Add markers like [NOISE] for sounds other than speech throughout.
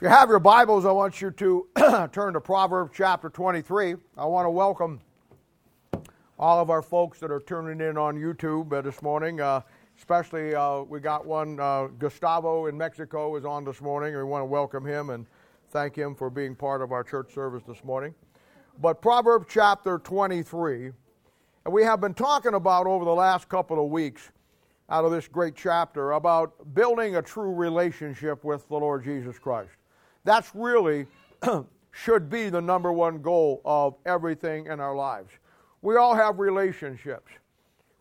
If you have your Bibles, I want you to [CLEARS THROAT] turn to Proverbs chapter 23. I want to welcome all of our folks that are tuning in on YouTube this morning. Uh, especially, uh, we got one, uh, Gustavo in Mexico is on this morning, we want to welcome him and thank him for being part of our church service this morning. But Proverbs chapter 23, and we have been talking about over the last couple of weeks out of this great chapter about building a true relationship with the Lord Jesus Christ. That's really [CLEARS THROAT] should be the number one goal of everything in our lives. We all have relationships,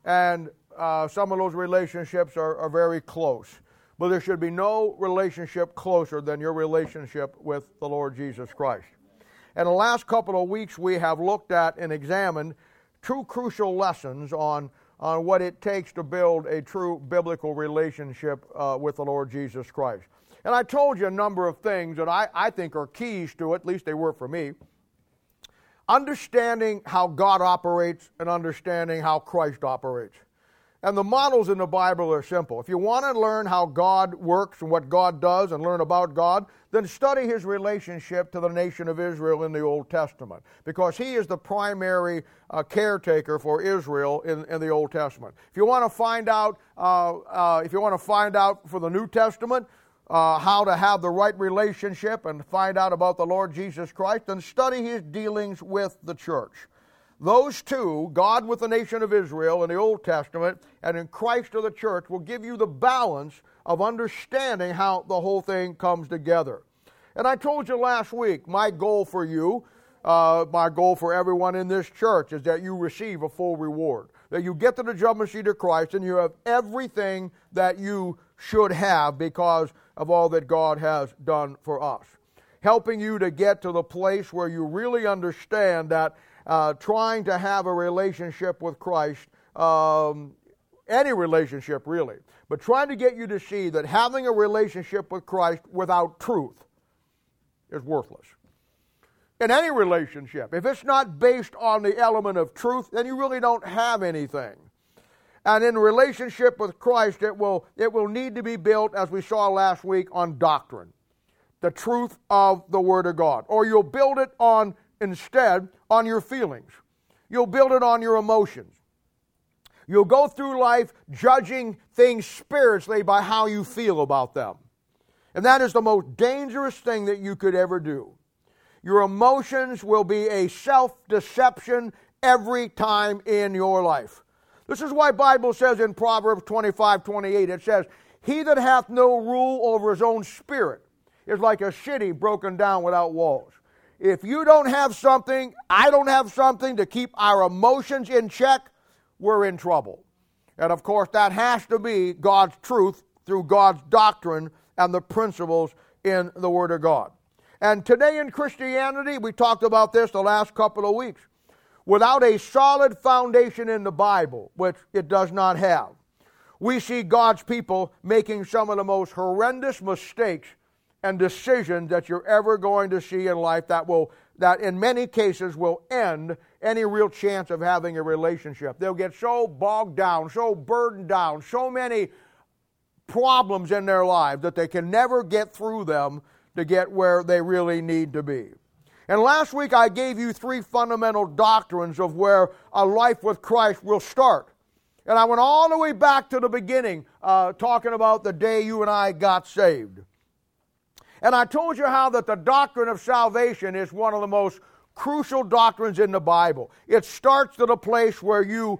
and uh, some of those relationships are, are very close. But there should be no relationship closer than your relationship with the Lord Jesus Christ. In the last couple of weeks, we have looked at and examined two crucial lessons on, on what it takes to build a true biblical relationship uh, with the Lord Jesus Christ. And I told you a number of things that I, I think are keys to it, at least they were for me. Understanding how God operates and understanding how Christ operates. And the models in the Bible are simple. If you want to learn how God works and what God does and learn about God, then study his relationship to the nation of Israel in the Old Testament, because he is the primary uh, caretaker for Israel in, in, the Old Testament. If you want to find out, uh, uh, if you want to find out for the New Testament, uh, how to have the right relationship and find out about the Lord Jesus Christ and study his dealings with the church. Those two, God with the nation of Israel in the Old Testament and in Christ of the church, will give you the balance of understanding how the whole thing comes together. And I told you last week, my goal for you, uh, my goal for everyone in this church is that you receive a full reward. That you get to the judgment seat of Christ and you have everything that you should have because of all that God has done for us. Helping you to get to the place where you really understand that uh, trying to have a relationship with Christ, um, any relationship really, but trying to get you to see that having a relationship with Christ without truth is worthless. In any relationship, if it's not based on the element of truth, then you really don't have anything. And in relationship with Christ, it will, it will need to be built, as we saw last week, on doctrine, the truth of the Word of God. Or you'll build it on, instead, on your feelings. You'll build it on your emotions. You'll go through life judging things spiritually by how you feel about them. And that is the most dangerous thing that you could ever do. Your emotions will be a self deception every time in your life. This is why Bible says in Proverbs 25, 28, it says, He that hath no rule over his own spirit is like a city broken down without walls. If you don't have something, I don't have something to keep our emotions in check, we're in trouble. And of course, that has to be God's truth through God's doctrine and the principles in the Word of God. And today in Christianity, we talked about this the last couple of weeks without a solid foundation in the Bible, which it does not have, we see God's people making some of the most horrendous mistakes and decisions that you're ever going to see in life that will that in many cases will end any real chance of having a relationship. They'll get so bogged down, so burdened down, so many problems in their lives that they can never get through them to get where they really need to be. And last week I gave you three fundamental doctrines of where a life with Christ will start. And I went all the way back to the beginning, uh, talking about the day you and I got saved. And I told you how that the doctrine of salvation is one of the most crucial doctrines in the Bible. It starts at a place where you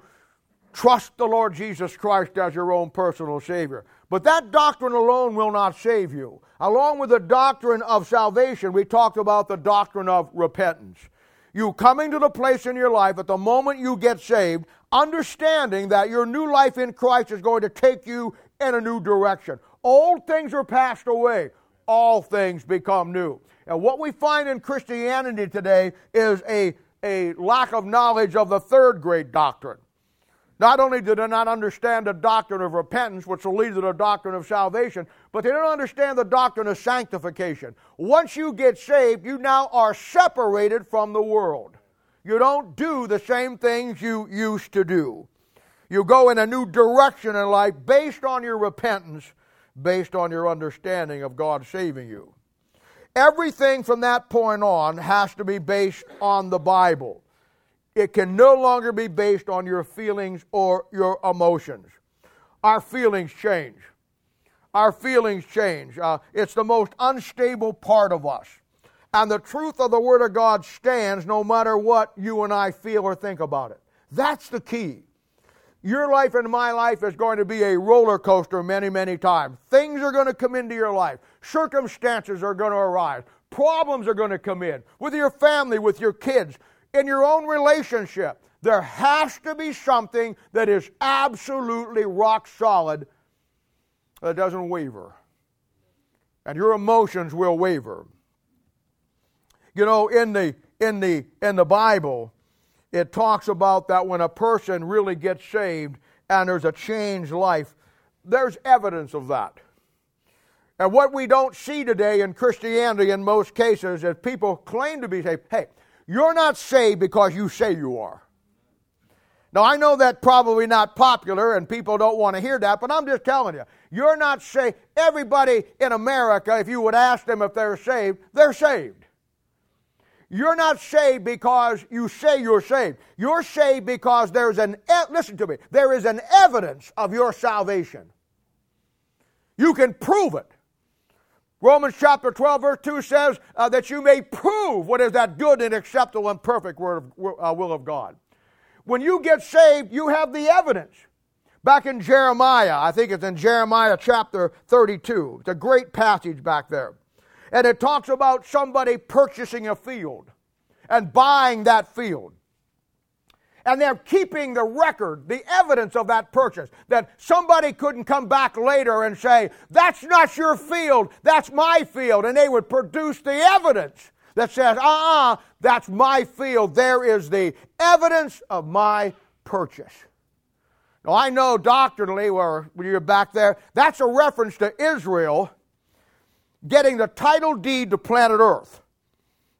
trust the Lord Jesus Christ as your own personal Savior. But that doctrine alone will not save you. Along with the doctrine of salvation, we talked about the doctrine of repentance. You coming to the place in your life at the moment you get saved, understanding that your new life in Christ is going to take you in a new direction. Old things are passed away, all things become new. And what we find in Christianity today is a, a lack of knowledge of the third great doctrine not only do they not understand the doctrine of repentance, which will lead to the doctrine of salvation, but they don't understand the doctrine of sanctification. Once you get saved, you now are separated from the world. You don't do the same things you used to do. You go in a new direction in life based on your repentance, based on your understanding of God saving you. everything from that point on has to be based on the Bible. It can no longer be based on your feelings or your emotions. Our feelings change. Our feelings change. Uh, it's the most unstable part of us. And the truth of the Word of God stands no matter what you and I feel or think about it. That's the key. Your life and my life is going to be a roller coaster many, many times. Things are going to come into your life, circumstances are going to arise, problems are going to come in with your family, with your kids, in your own relationship. There has to be something that is absolutely rock solid that doesn't waver. And your emotions will waver. You know, in the in the in the Bible, it talks about that when a person really gets saved and there's a changed life, there's evidence of that. And what we don't see today in Christianity in most cases is people claim to be saved. Hey, you're not saved because you say you are. Now, I know that's probably not popular and people don't want to hear that, but I'm just telling you, you're not saved. Everybody in America, if you would ask them if they're saved, they're saved. You're not saved because you say you're saved. You're saved because there's an, listen to me, there is an evidence of your salvation. You can prove it. Romans chapter 12, verse 2 says uh, that you may prove what is that good and acceptable and perfect word of, uh, will of God. When you get saved, you have the evidence. Back in Jeremiah, I think it's in Jeremiah chapter 32. It's a great passage back there. And it talks about somebody purchasing a field and buying that field. And they're keeping the record, the evidence of that purchase, that somebody couldn't come back later and say, That's not your field, that's my field. And they would produce the evidence that says, Uh uh-uh, uh, that's my field. There is the evidence of my purchase. Now, I know doctrinally, where you're back there, that's a reference to Israel getting the title deed to planet Earth.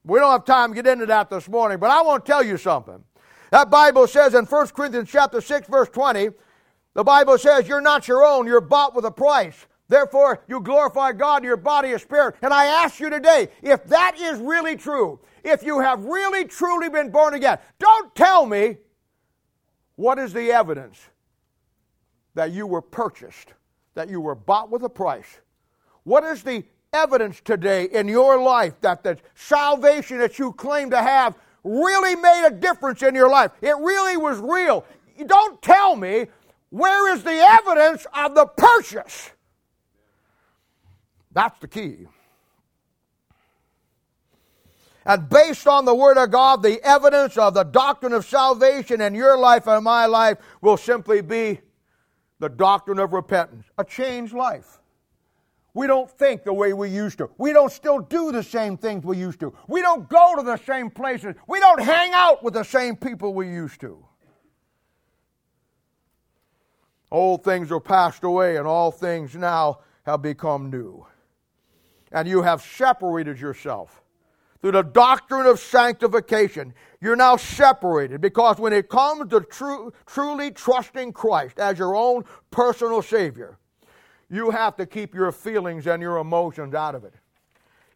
We don't have time to get into that this morning, but I want to tell you something. That Bible says in 1 Corinthians chapter 6, verse 20, the Bible says, You're not your own, you're bought with a price. Therefore, you glorify God in your body and spirit. And I ask you today, if that is really true, if you have really truly been born again, don't tell me what is the evidence that you were purchased, that you were bought with a price. What is the evidence today in your life that the salvation that you claim to have really made a difference in your life. It really was real. Don't tell me where is the evidence of the purchase. That's the key. And based on the Word of God, the evidence of the doctrine of salvation in your life and my life will simply be the doctrine of repentance, a changed life. We don't think the way we used to. We don't still do the same things we used to. We don't go to the same places. We don't hang out with the same people we used to. Old things are passed away, and all things now have become new. And you have separated yourself through the doctrine of sanctification. You're now separated because when it comes to true, truly trusting Christ as your own personal Savior, you have to keep your feelings and your emotions out of it.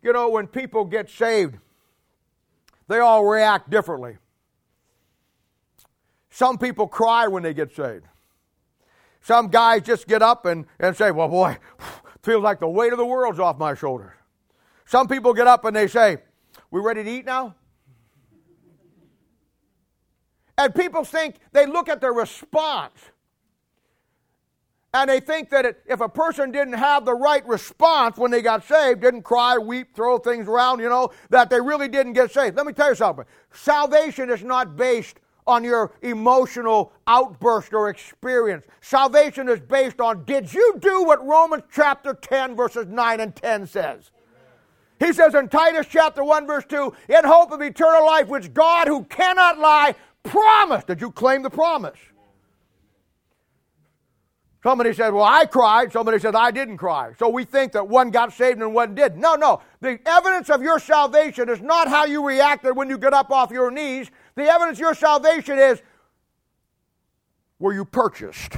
You know, when people get saved, they all react differently. Some people cry when they get saved. Some guys just get up and, and say, Well, boy, [SIGHS] feels like the weight of the world's off my shoulders. Some people get up and they say, We ready to eat now? And people think, they look at their response and they think that if a person didn't have the right response when they got saved, didn't cry, weep, throw things around, you know, that they really didn't get saved. Let me tell you something. Salvation is not based on your emotional outburst or experience. Salvation is based on did you do what Romans chapter 10, verses 9 and 10 says? He says in Titus chapter 1, verse 2, in hope of eternal life, which God, who cannot lie, promised. Did you claim the promise? Somebody said, Well, I cried. Somebody said, I didn't cry. So we think that one got saved and one didn't. No, no. The evidence of your salvation is not how you reacted when you get up off your knees. The evidence of your salvation is were you purchased?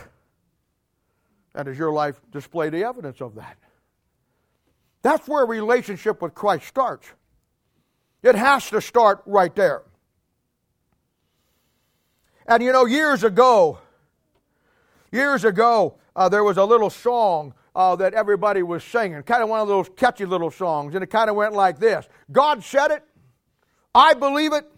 And does your life display the evidence of that? That's where a relationship with Christ starts. It has to start right there. And you know, years ago, years ago, uh, there was a little song uh, that everybody was singing, kind of one of those catchy little songs, and it kind of went like this God said it, I believe it,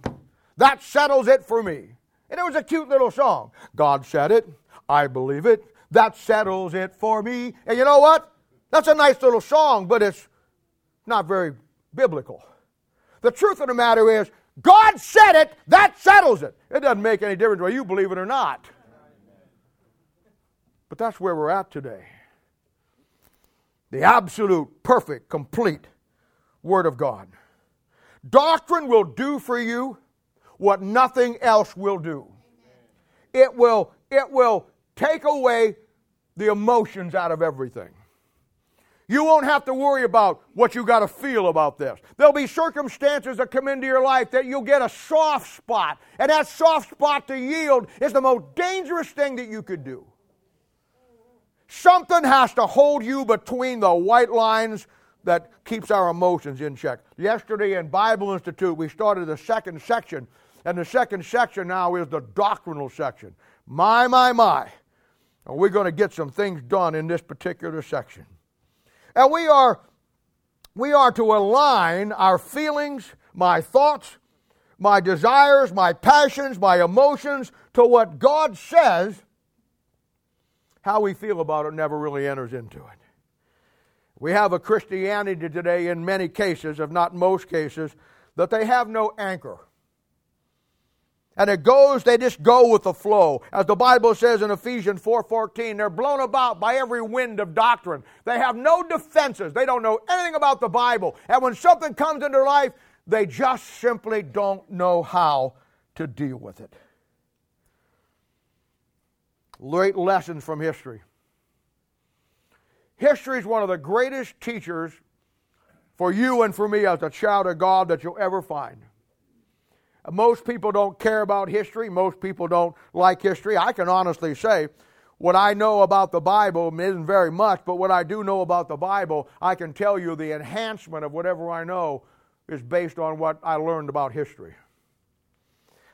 that settles it for me. And it was a cute little song. God said it, I believe it, that settles it for me. And you know what? That's a nice little song, but it's not very biblical. The truth of the matter is, God said it, that settles it. It doesn't make any difference whether you believe it or not. But that's where we're at today. The absolute, perfect, complete Word of God. Doctrine will do for you what nothing else will do. It will, it will take away the emotions out of everything. You won't have to worry about what you got to feel about this. There'll be circumstances that come into your life that you'll get a soft spot. And that soft spot to yield is the most dangerous thing that you could do. Something has to hold you between the white lines that keeps our emotions in check. Yesterday in Bible Institute, we started the second section, and the second section now is the doctrinal section. My, my, my. We're going to get some things done in this particular section. And we are, we are to align our feelings, my thoughts, my desires, my passions, my emotions to what God says. How we feel about it never really enters into it. We have a Christianity today, in many cases, if not most cases, that they have no anchor. And it goes they just go with the flow. As the bible says in ephesians 4.14 they're blown about by every wind of doctrine. They have no defenses. They don't know anything about the bible. And when something comes into their life they just simply don't know how to deal with it great lessons from history history is one of the greatest teachers for you and for me as a child of god that you'll ever find most people don't care about history. Most people don't like history. I can honestly say what I know about the Bible isn't very much, but what I do know about the Bible, I can tell you the enhancement of whatever I know is based on what I learned about history.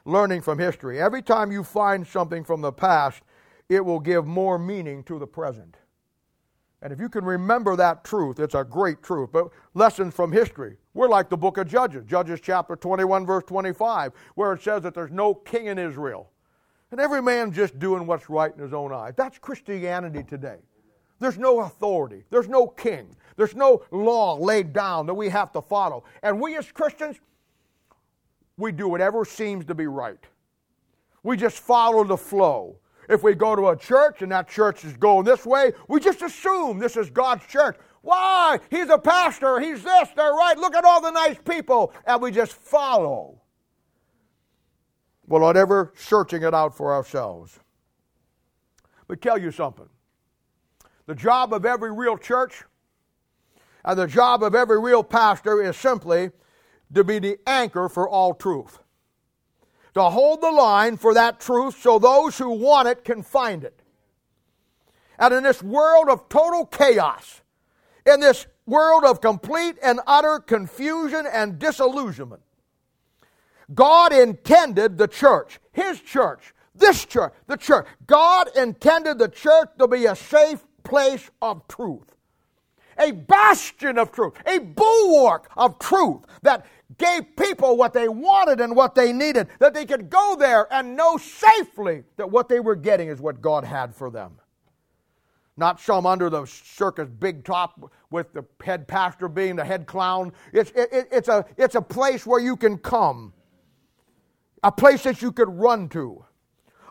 Learning from history. Every time you find something from the past, it will give more meaning to the present. And if you can remember that truth, it's a great truth. But lessons from history. We're like the book of Judges, Judges chapter 21, verse 25, where it says that there's no king in Israel. And every man just doing what's right in his own eyes. That's Christianity today. There's no authority, there's no king, there's no law laid down that we have to follow. And we as Christians, we do whatever seems to be right. We just follow the flow. If we go to a church and that church is going this way, we just assume this is God's church. Why? He's a pastor. He's this. They're right. Look at all the nice people. And we just follow without ever searching it out for ourselves. But tell you something the job of every real church and the job of every real pastor is simply to be the anchor for all truth to hold the line for that truth so those who want it can find it. And in this world of total chaos, in this world of complete and utter confusion and disillusionment, God intended the church, His church, this church, the church, God intended the church to be a safe place of truth a bastion of truth, a bulwark of truth that gave people what they wanted and what they needed, that they could go there and know safely that what they were getting is what God had for them. Not some under the circus big top with the head pastor being the head clown. It's, it, it's, a, it's a place where you can come, a place that you could run to,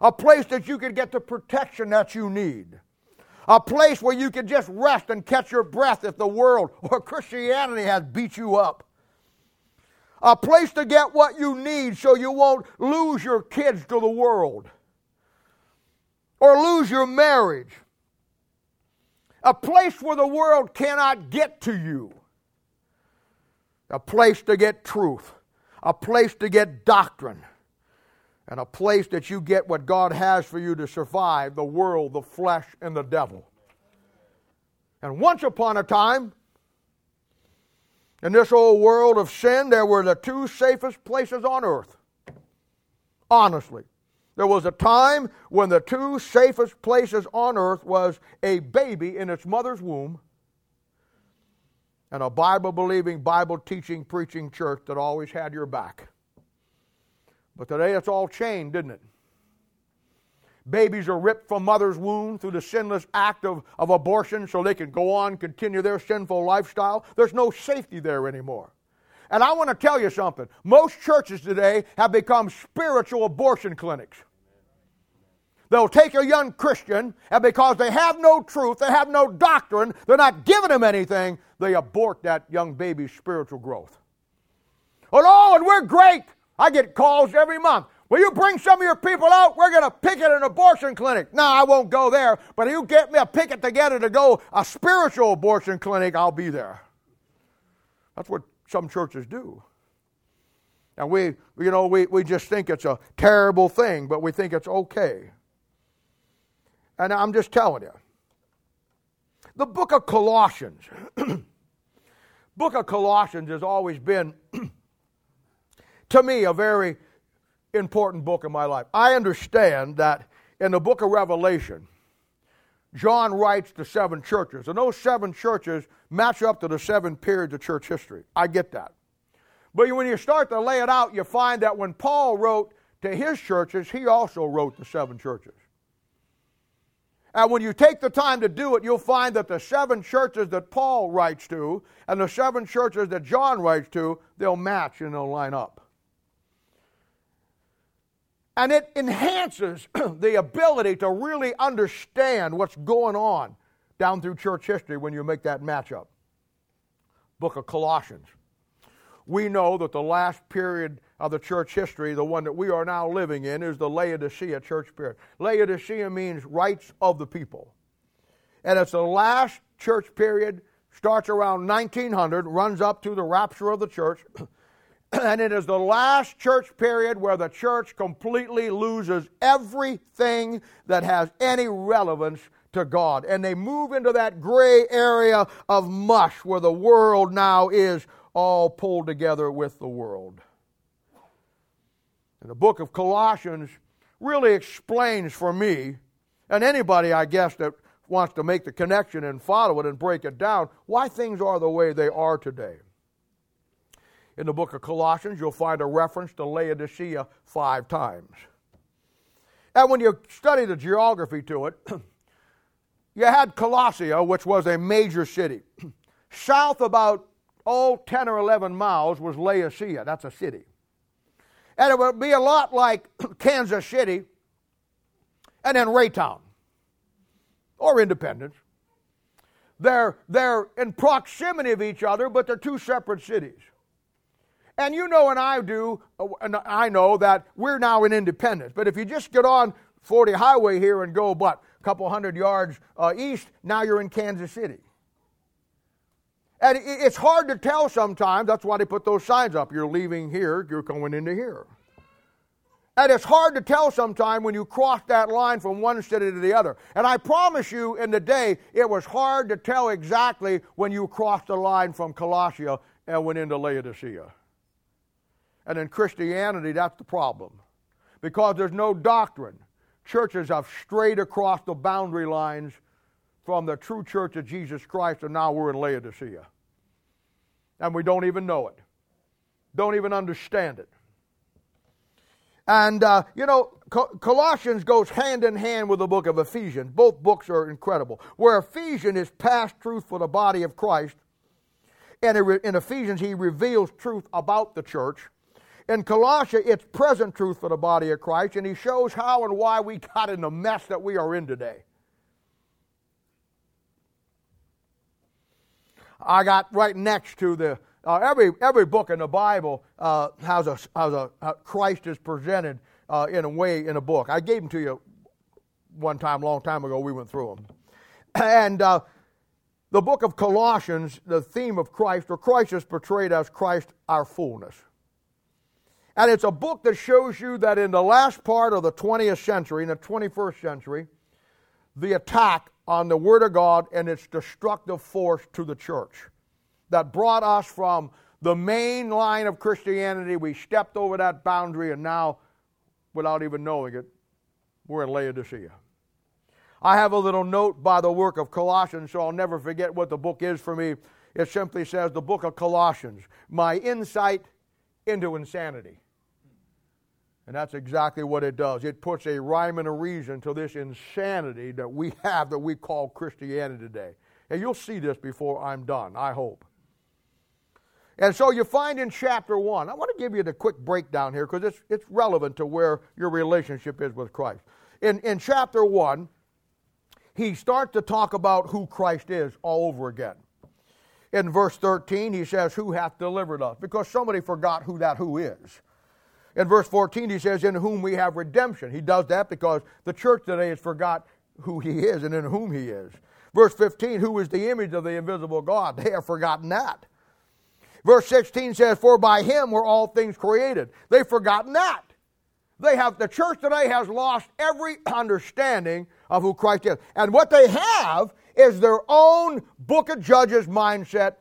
a place that you could get the protection that you need a place where you can just rest and catch your breath if the world [LAUGHS] or Christianity has beat you up a place to get what you need so you won't lose your kids to the world or lose your marriage. A place where the world cannot get to you. A place to get truth. A place to get doctrine. And a place that you get what God has for you to survive the world, the flesh, and the devil. And once upon a time, In this old world of sin, there were the two safest places on earth. Honestly. There was a time when the two safest places on earth was a baby in its mother's womb and a Bible believing, Bible teaching, preaching church that always had your back. But today it's all changed, didn't it? Babies are ripped from mother's womb through the sinless act of, of abortion so they can go on, continue their sinful lifestyle. There's no safety there anymore. And I want to tell you something. Most churches today have become spiritual abortion clinics. They'll take a young Christian, and because they have no truth, they have no doctrine, they're not giving him anything, they abort that young baby's spiritual growth. Oh, no, and we're great. I get calls every month. Will you bring some of your people out? We're going to picket an abortion clinic. No, I won't go there, but if you get me a picket together to go a spiritual abortion clinic, I'll be there. That's what some churches do. And we, you know, we, we just think it's a terrible thing, but we think it's okay. And I'm just telling you. The book of Colossians. [CLEARS THROAT] book of Colossians has always been, [CLEARS THROAT] to me, a very important book in my life. I understand that in the book of Revelation, John writes to seven churches, and those seven churches match up to the seven periods of church history. I get that. But when you start to lay it out, you find that when Paul wrote to his churches, he also wrote to seven churches. And when you take the time to do it, you'll find that the seven churches that Paul writes to and the seven churches that John writes to, they'll match and they'll line up. And it enhances [CLEARS THROAT] the ability to really understand what's going on down through church history when you make that matchup. Book of Colossians. We know that the last period of the church history, the one that we are now living in, is the Laodicea church period. Laodicea means rights of the people. And it's the last church period, starts around 1900, runs up to the rapture of the church. [CLEARS THROAT] [CLEARS THROAT] and it is the last church period where the church completely loses everything that has any relevance to God. And they move into that gray area of mush where the world now is all pulled together with the world. And the book of Colossians really explains for me, and anybody, I guess, that wants to make the connection and follow it and break it down, why things are the way they are today in the book of Colossians, you'll find a reference to Laodicea five times. And when you study the geography to it, [CLEARS THROAT] you had Colossia, which was a major city. [CLEARS THROAT] South about, oh, 10 or 11 miles was Laodicea. That's a city. And it would be a lot like [CLEARS THROAT] Kansas City and then Raytown or Independence. They're, they're in proximity of each other, but they're two separate cities. And you know, and I do, uh, and I know that we're now in Independence. But if you just get on 40 highway here and go, what, a couple hundred yards uh, east, now you're in Kansas City. And it's hard to tell sometimes. That's why they put those signs up. You're leaving here, you're going into here. And it's hard to tell sometimes when you cross that line from one city to the other. And I promise you, in the day, it was hard to tell exactly when you crossed the line from Colossia and went into Laodicea. And in Christianity, that's the problem. Because there's no doctrine. Churches have strayed across the boundary lines from the true church of Jesus Christ, and now we're in Laodicea. And we don't even know it, don't even understand it. And, uh, you know, Colossians goes hand in hand with the book of Ephesians. Both books are incredible. Where Ephesians is past truth for the body of Christ, and in Ephesians, he reveals truth about the church. In Colossians, it's present truth for the body of Christ, and he shows how and why we got in the mess that we are in today. I got right next to the uh, every every book in the Bible uh, has a has a uh, Christ is presented uh, in a way in a book. I gave them to you one time, long time ago. We went through them, [CLEARS THROAT] and uh, the book of Colossians, the theme of Christ, or Christ is portrayed as Christ, our fullness. And it's a book that shows you that in the last part of the 20th century, in the 21st century, the attack on the Word of God and its destructive force to the church. that brought us from the main line of Christianity. We stepped over that boundary, and now, without even knowing it, we're in Laodicea. I have a little note by the work of Colossians, so I'll never forget what the book is for me. It simply says, The book of Colossians, my insight into insanity. And that's exactly what it does. It puts a rhyme and a reason to this insanity that we [LAUGHS] have that we call Christianity today. And you'll see this before I'm done, I hope. And so you find in chapter 1, I want to give you the quick breakdown here because it's, it's relevant to where your relationship is with Christ. In, in chapter 1, he starts to talk about who Christ is all over again. In verse 13, he says, Who hath delivered us? Because somebody forgot who that who is. In verse 14, he says, In whom we have redemption. He does that because the church today has forgot who he is and in whom he is. Verse 15, Who is the image of the invisible God? [LAUGHS] They have forgotten that. Verse 16 says, For by him were all things created. They've forgotten that. They have the church today has lost every [CLEARS THROAT] understanding of who Christ is. And what they have is their own book of Judges mindset.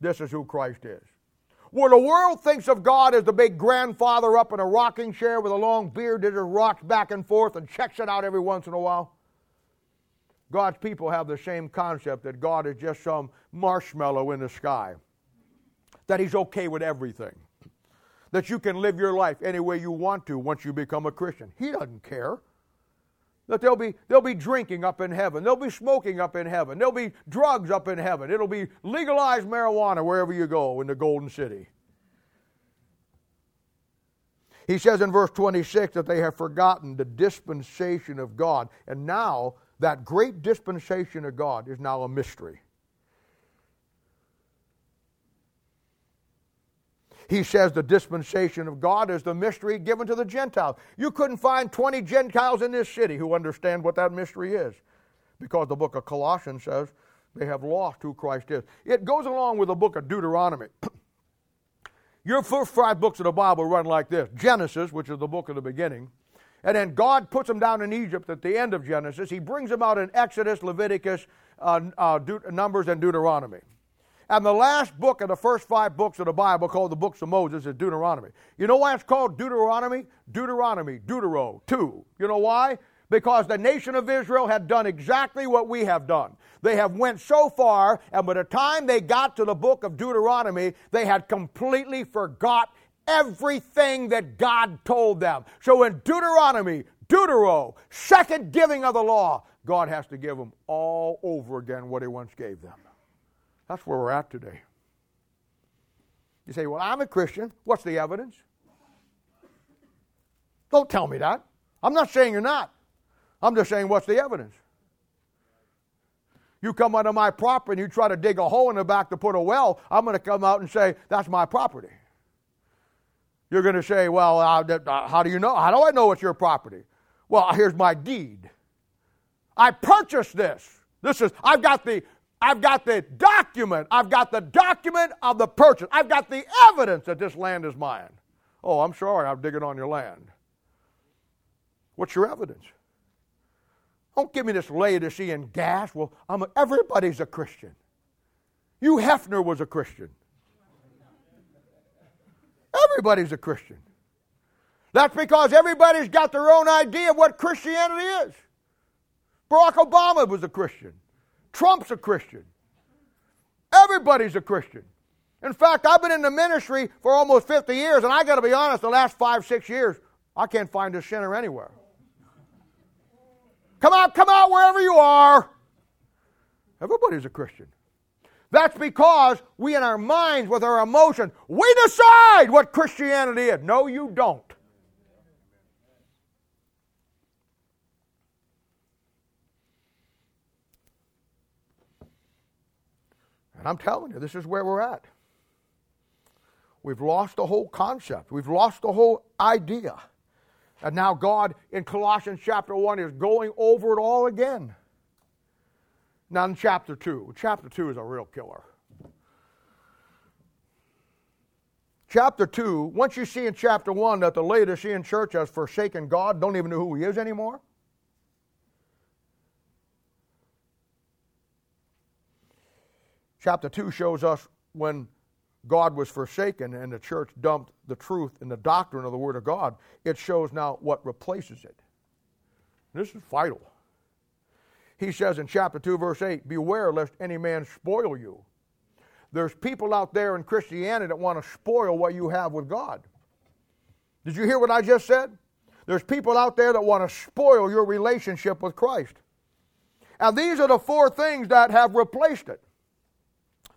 This is who Christ is. Where the world thinks of God as the big grandfather up in a rocking chair with a long beard that just rocks back and forth and checks it out every once in a while. God's people have the same concept that God is just some marshmallow in the sky, that He's okay with everything that you can live your life any way you want to once you become a Christian. He doesn't care. That there'll be, there'll be drinking up in heaven. There'll be smoking up in heaven. There'll be drugs up in heaven. It'll be legalized marijuana wherever you go in the Golden City. He says in verse 26 that they have forgotten the dispensation of God. And now, that great dispensation of God is now a mystery. He says the dispensation of God is the mystery given to the Gentiles. You couldn't find 20 Gentiles in this city who understand what that mystery is because the book of Colossians says they have lost who Christ is. It goes along with the book of Deuteronomy. [CLEARS THROAT] Your first five books of the Bible run like this Genesis, which is the book of the beginning. And then God puts them down in Egypt at the end of Genesis. He brings them out in Exodus, Leviticus, uh, uh, Numbers, and Deuteronomy. And the last book of the first five books of the Bible, called the books of Moses, is Deuteronomy. You know why it's called Deuteronomy? Deuteronomy, Deutero, two. You know why? Because the nation of Israel had done exactly what we have done. They have went so far, and by the time they got to the book of Deuteronomy, they had completely forgot everything that God told them. So in Deuteronomy, Deutero, second giving of the law, God has to give them all over again what He once gave them. That's where we're at today. You say, Well, I'm a Christian. What's the evidence? Don't tell me that. I'm not saying you're not. I'm just saying, what's the evidence? You come onto my property and you try to dig a hole in the back to put a well, I'm going to come out and say, that's my property. You're going to say, well, uh, how do you know? How do I know it's your property? Well, here's my deed. I purchased this. This is, I've got the I've got the document. I've got the document of the purchase. I've got the evidence that this land is mine. Oh, I'm sorry, I'm digging on your land. What's your evidence? Don't give me this Laodicean gas. Well, I'm a, everybody's a Christian. Hugh Hefner was a Christian. Everybody's a Christian. That's because everybody's got their own idea of what Christianity is. Barack Obama was a Christian. Trump's a Christian. Everybody's a Christian. In fact, I've been in the ministry for almost 50 years, and I got to be honest, the last five, six years, I can't find a sinner anywhere. Come out, come out wherever you are. Everybody's a Christian. That's because we, in our minds, with our emotions, we decide what Christianity is. No, you don't. And I'm telling you, this is where we're at. We've lost the whole concept, we've lost the whole idea. And now God in Colossians chapter 1 is going over it all again. Now in chapter 2, chapter 2 is a real killer. Chapter 2, once you see in chapter 1 that the Laodicean church has forsaken God, don't even know who He is anymore, Chapter 2 shows us when God was forsaken and the church dumped the truth and the doctrine of the Word of God, it shows now what replaces it. This is vital. He says in chapter 2, verse 8, Beware lest any man spoil you. There's people out there in Christianity that want to spoil what you have with God. Did you hear what I just said? There's people out there that want to spoil your relationship with Christ. And these are the four things that have replaced it.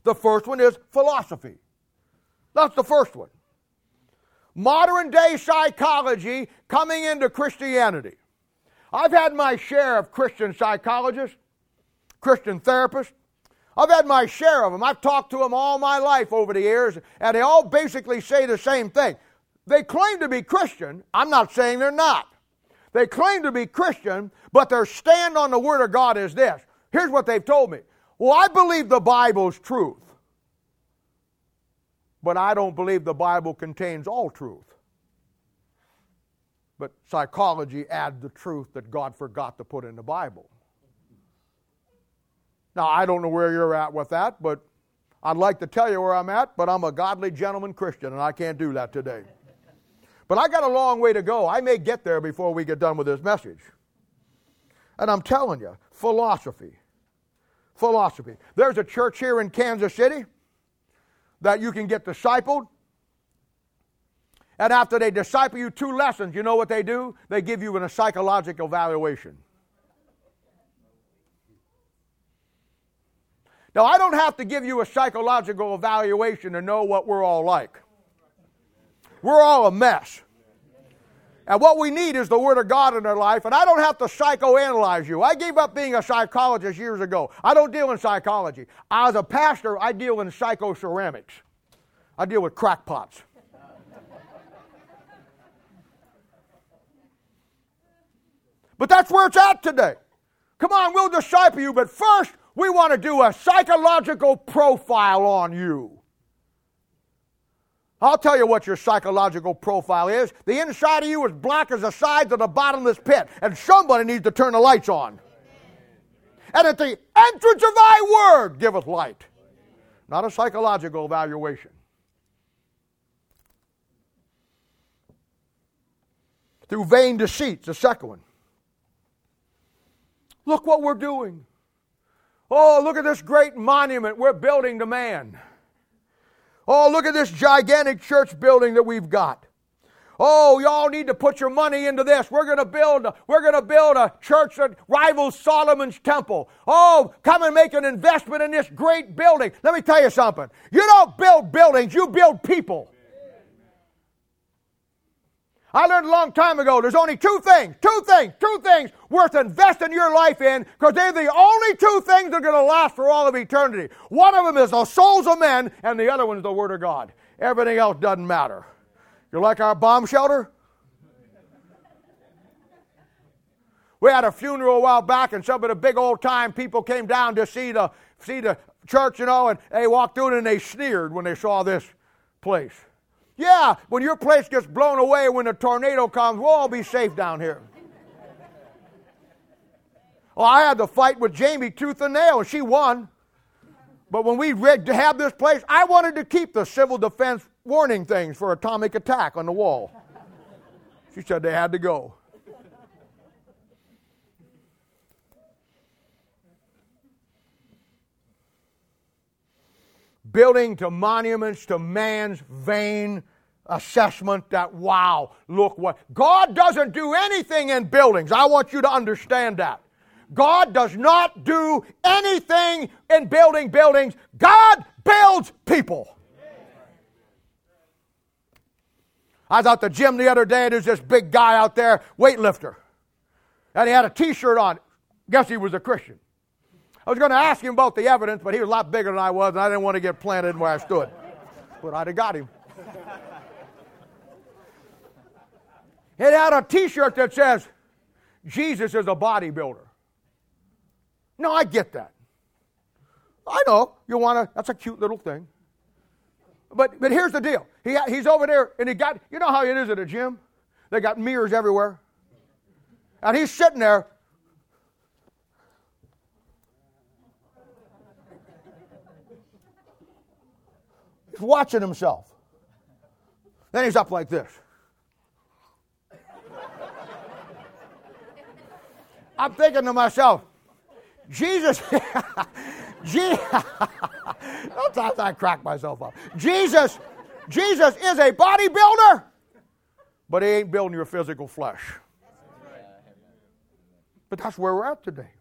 The first one is philosophy. That's the first one. Modern day psychology coming into Christianity. I've had my share of Christian psychologists, Christian therapists. I've had my share of them. I've talked to them all my life over the years, and they all basically say the same thing. They claim to be Christian. I'm not saying they're not. They claim to be Christian, but their stand on the Word of God is this. Here's what they've told me. Well, I believe the Bible's truth, but I don't believe the Bible contains all truth. But psychology adds the truth that God forgot to put in the Bible. Now, I don't know where you're at with that, but I'd like to tell you where I'm at, but I'm a godly gentleman Christian, and I can't do that today. But I got a long way to go. I may get there before we get done with this message. And I'm telling you, philosophy. Philosophy. There's a church here in Kansas City that you can get discipled. And after they disciple you two lessons, you know what they do? They give you a psychological evaluation. Now, I don't have to give you a psychological evaluation to know what we're all like. We're all a mess. And what we need is the Word of God in our life. And I don't have to psychoanalyze you. I gave up being a psychologist years ago. I don't deal in psychology. As a pastor, I deal in psychoceramics. I deal with crackpots. but that's where it's at today. Come on, we'll disciple you, but first we want to do a psychological profile on you. I'll tell you what your psychological profile is. The inside of you is black as the sides of the bottomless pit, and somebody needs to turn the lights on. And at the entrance of thy word giveth light. Not a psychological evaluation. Through vain deceits, the second one. Look what we're doing. Oh, look at this great monument we're building to man. Oh, look at this gigantic church building that we've got. Oh, y'all need to put your money into this. We're going to build. We're going to build a church that rivals Solomon's temple. Oh, come and make an investment in this great building. Let me tell you something. You don't build buildings. You build people. I learned a long time ago there's only two things, two things, two things worth investing your life in because they're the only two things that are going to last for all of eternity. One of them is the souls of men, and the other one is the Word of God. Everything else doesn't matter. You like our bomb shelter? We had a funeral a while back, and some of the big old time people came down to see the see the church, you know, and they walked through and they sneered when they saw this place. Yeah, when your place gets blown away when a tornado comes, we'll all be safe down here. Well, I had to fight with Jamie tooth and nail, and she won. But when we read to have this place, I wanted to keep the civil defense warning things for atomic attack on the wall. She said they had to go. Building to monuments to man's vain assessment that, wow, look what. God doesn't do anything in buildings. I want you to understand that. God does not do anything in building buildings. God builds people. I was at the gym the other day, and there's this big guy out there, weightlifter. And he had a t shirt on. Guess he was a Christian. I was going to ask him about the evidence, but he was a lot bigger than I was, and I didn't want to get planted where I stood. But I'd have got him. It had a t shirt that says, Jesus is a bodybuilder. No, I get that. I know. You want to, that's a cute little thing. But, but here's the deal. He, he's over there, and he got, you know how it is at a gym? They got mirrors everywhere. And he's sitting there He's watching himself. Then he's up like this. I'm thinking to myself, Jesus, [LAUGHS] Jesus, [LAUGHS] I crack myself up. Jesus, Jesus is a bodybuilder, but he ain't building your physical flesh. But that's where we're at today.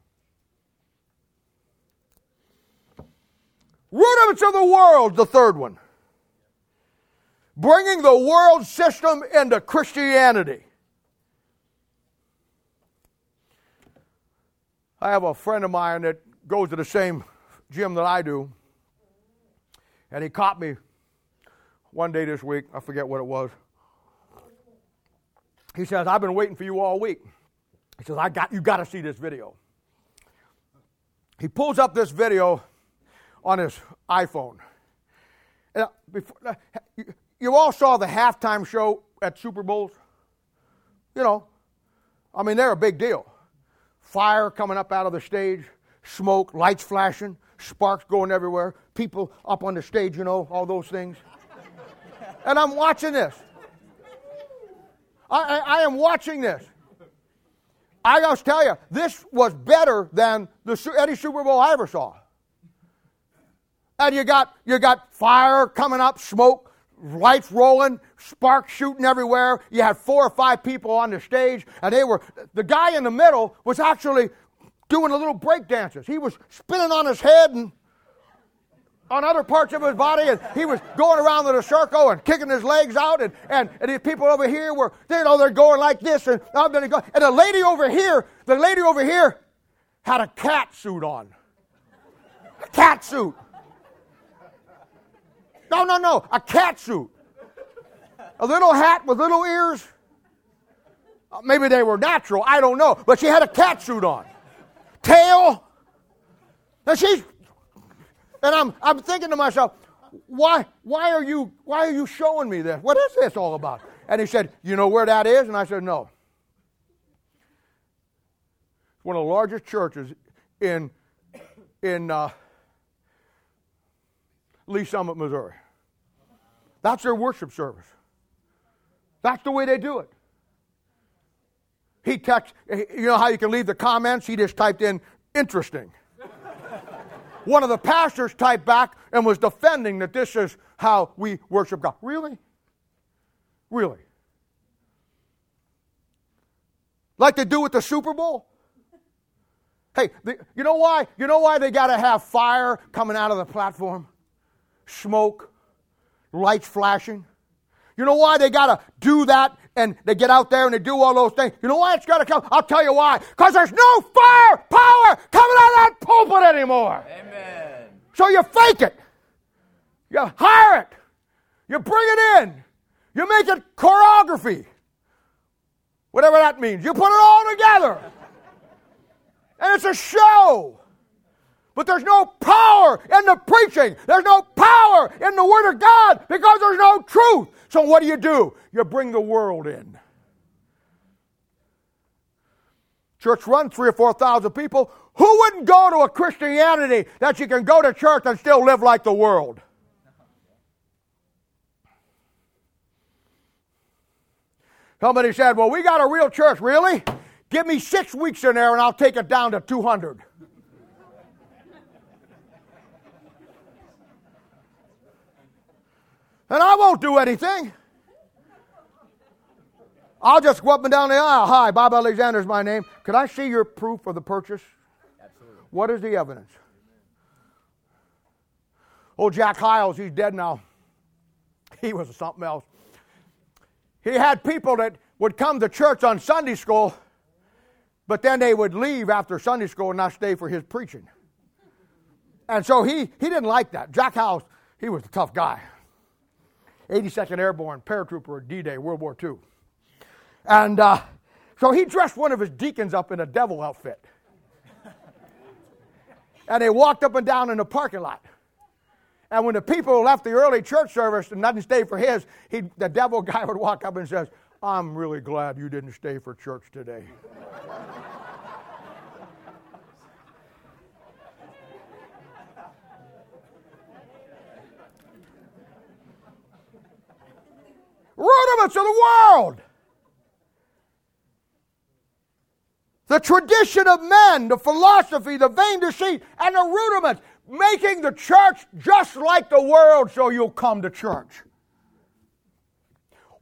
Rudiments of the world, the third one. Bringing the world system into Christianity. I have a friend of mine that goes to the same gym that I do, and he caught me one day this week. I forget what it was. He says, I've been waiting for you all week. He says, I got you got to see this video. He pulls up this video on his iPhone. And before, you all saw the halftime show at Super Bowls? You know, I mean, they're a big deal. Fire coming up out of the stage, smoke, lights flashing, sparks going everywhere, people up on the stage, you know, all those things. and I'm watching this. I, I, I am watching this. I gotta tell you, this was better than the any Super Bowl I ever saw. And you got you got fire coming up, smoke, lights rolling, sparks shooting everywhere. You had four or five people on the stage, and they were the guy in the middle was actually doing a little break dances. He was spinning on his head and on other parts of his body, and he was going around in a circle and kicking his legs out, and, and, and the people over here were, you oh, know, they're going like this, and I'm gonna go. And the lady over here, the lady over here had a cat suit on. A cat suit. No, no, no, a cat suit. A little hat with little ears. Uh, maybe they were natural, I don't know. But she had a cat suit on. Tail. And she's and I'm, I'm thinking to myself, why, why, are you, why are you showing me this? What is this all about? And he said, You know where that is? And I said, No. It's one of the largest churches in, in uh, Lee Summit, Missouri. That's their worship service. That's the way they do it. He text, you know how you can leave the comments? He just typed in interesting [LAUGHS] one of the pastors typed back and was defending that this is how we worship God. Really? Really? Like they do with the Super Bowl? Hey, the, you know why? You know why they got to have fire coming out of the platform? Smoke, lights flashing. You know why they got to do that and they get out there and they do all those things? You know why it's got to come? I'll tell you why. Because there's no fire power coming out of that pulpit anymore. Amen. So you fake it. You hire it. You bring it in. You make it choreography. Whatever that means. You put it all together. And it's a show. But there's no power in the preaching. There's no power in the Word of God because there's no truth. So what do you do? You bring the world in. Church runs three or four thousand people. Who wouldn't go to a Christianity that you can go to church and still live like the world? Somebody said, Well, we got a real church. Really? Give me six weeks in there and I'll take it down to 200. And I won't do anything. I'll just go up and down the aisle. Hi, Bob Alexander is my name. Could I see your proof of the purchase? Absolutely. What is the evidence? Oh, Jack Hyles, he's dead now. He was something else. He had people that would come to church on Sunday school, but then they would leave after Sunday school and not stay for his preaching. And so he, he didn't like that. Jack Hyles, he was a tough guy. 82nd Airborne paratrooper D Day, World War II. And uh, so he dressed one of his deacons up in a devil outfit. [LAUGHS] and they walked up and down in the parking lot. And when the people left the early church service and didn't stay for his, he, the devil [LAUGHS] guy would walk up and says, I'm really glad you didn't stay for church today. Rudiments of the world. The tradition of men, the philosophy, the vain deceit, and the rudiments, making the church just like the world so you'll come to church.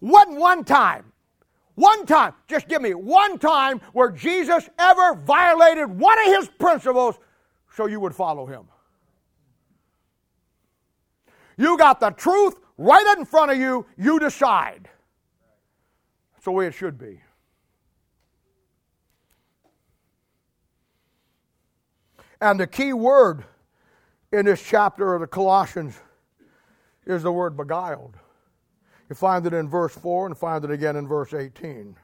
What one time, one time, just give me one time where Jesus ever violated one of his principles so you would follow him. You got the truth right in front of you, you decide. That's the way it should be. And the key word in this chapter of the Colossians is the word beguiled. You find it in verse 4 and find it again in verse 18.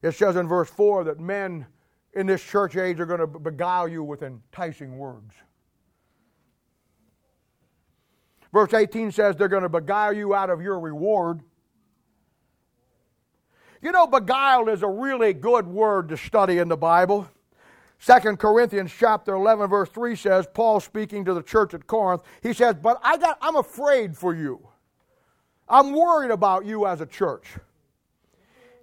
It says in verse 4 that men in this church age are going to beguile you with enticing words. Verse 18 says they're going to beguile you out of your reward. You know, beguile is a really good word to study in the Bible. 2 Corinthians chapter 11 verse 3 says, Paul speaking to the church at Corinth, he says, "But I got I'm afraid for you. I'm worried about you as a church."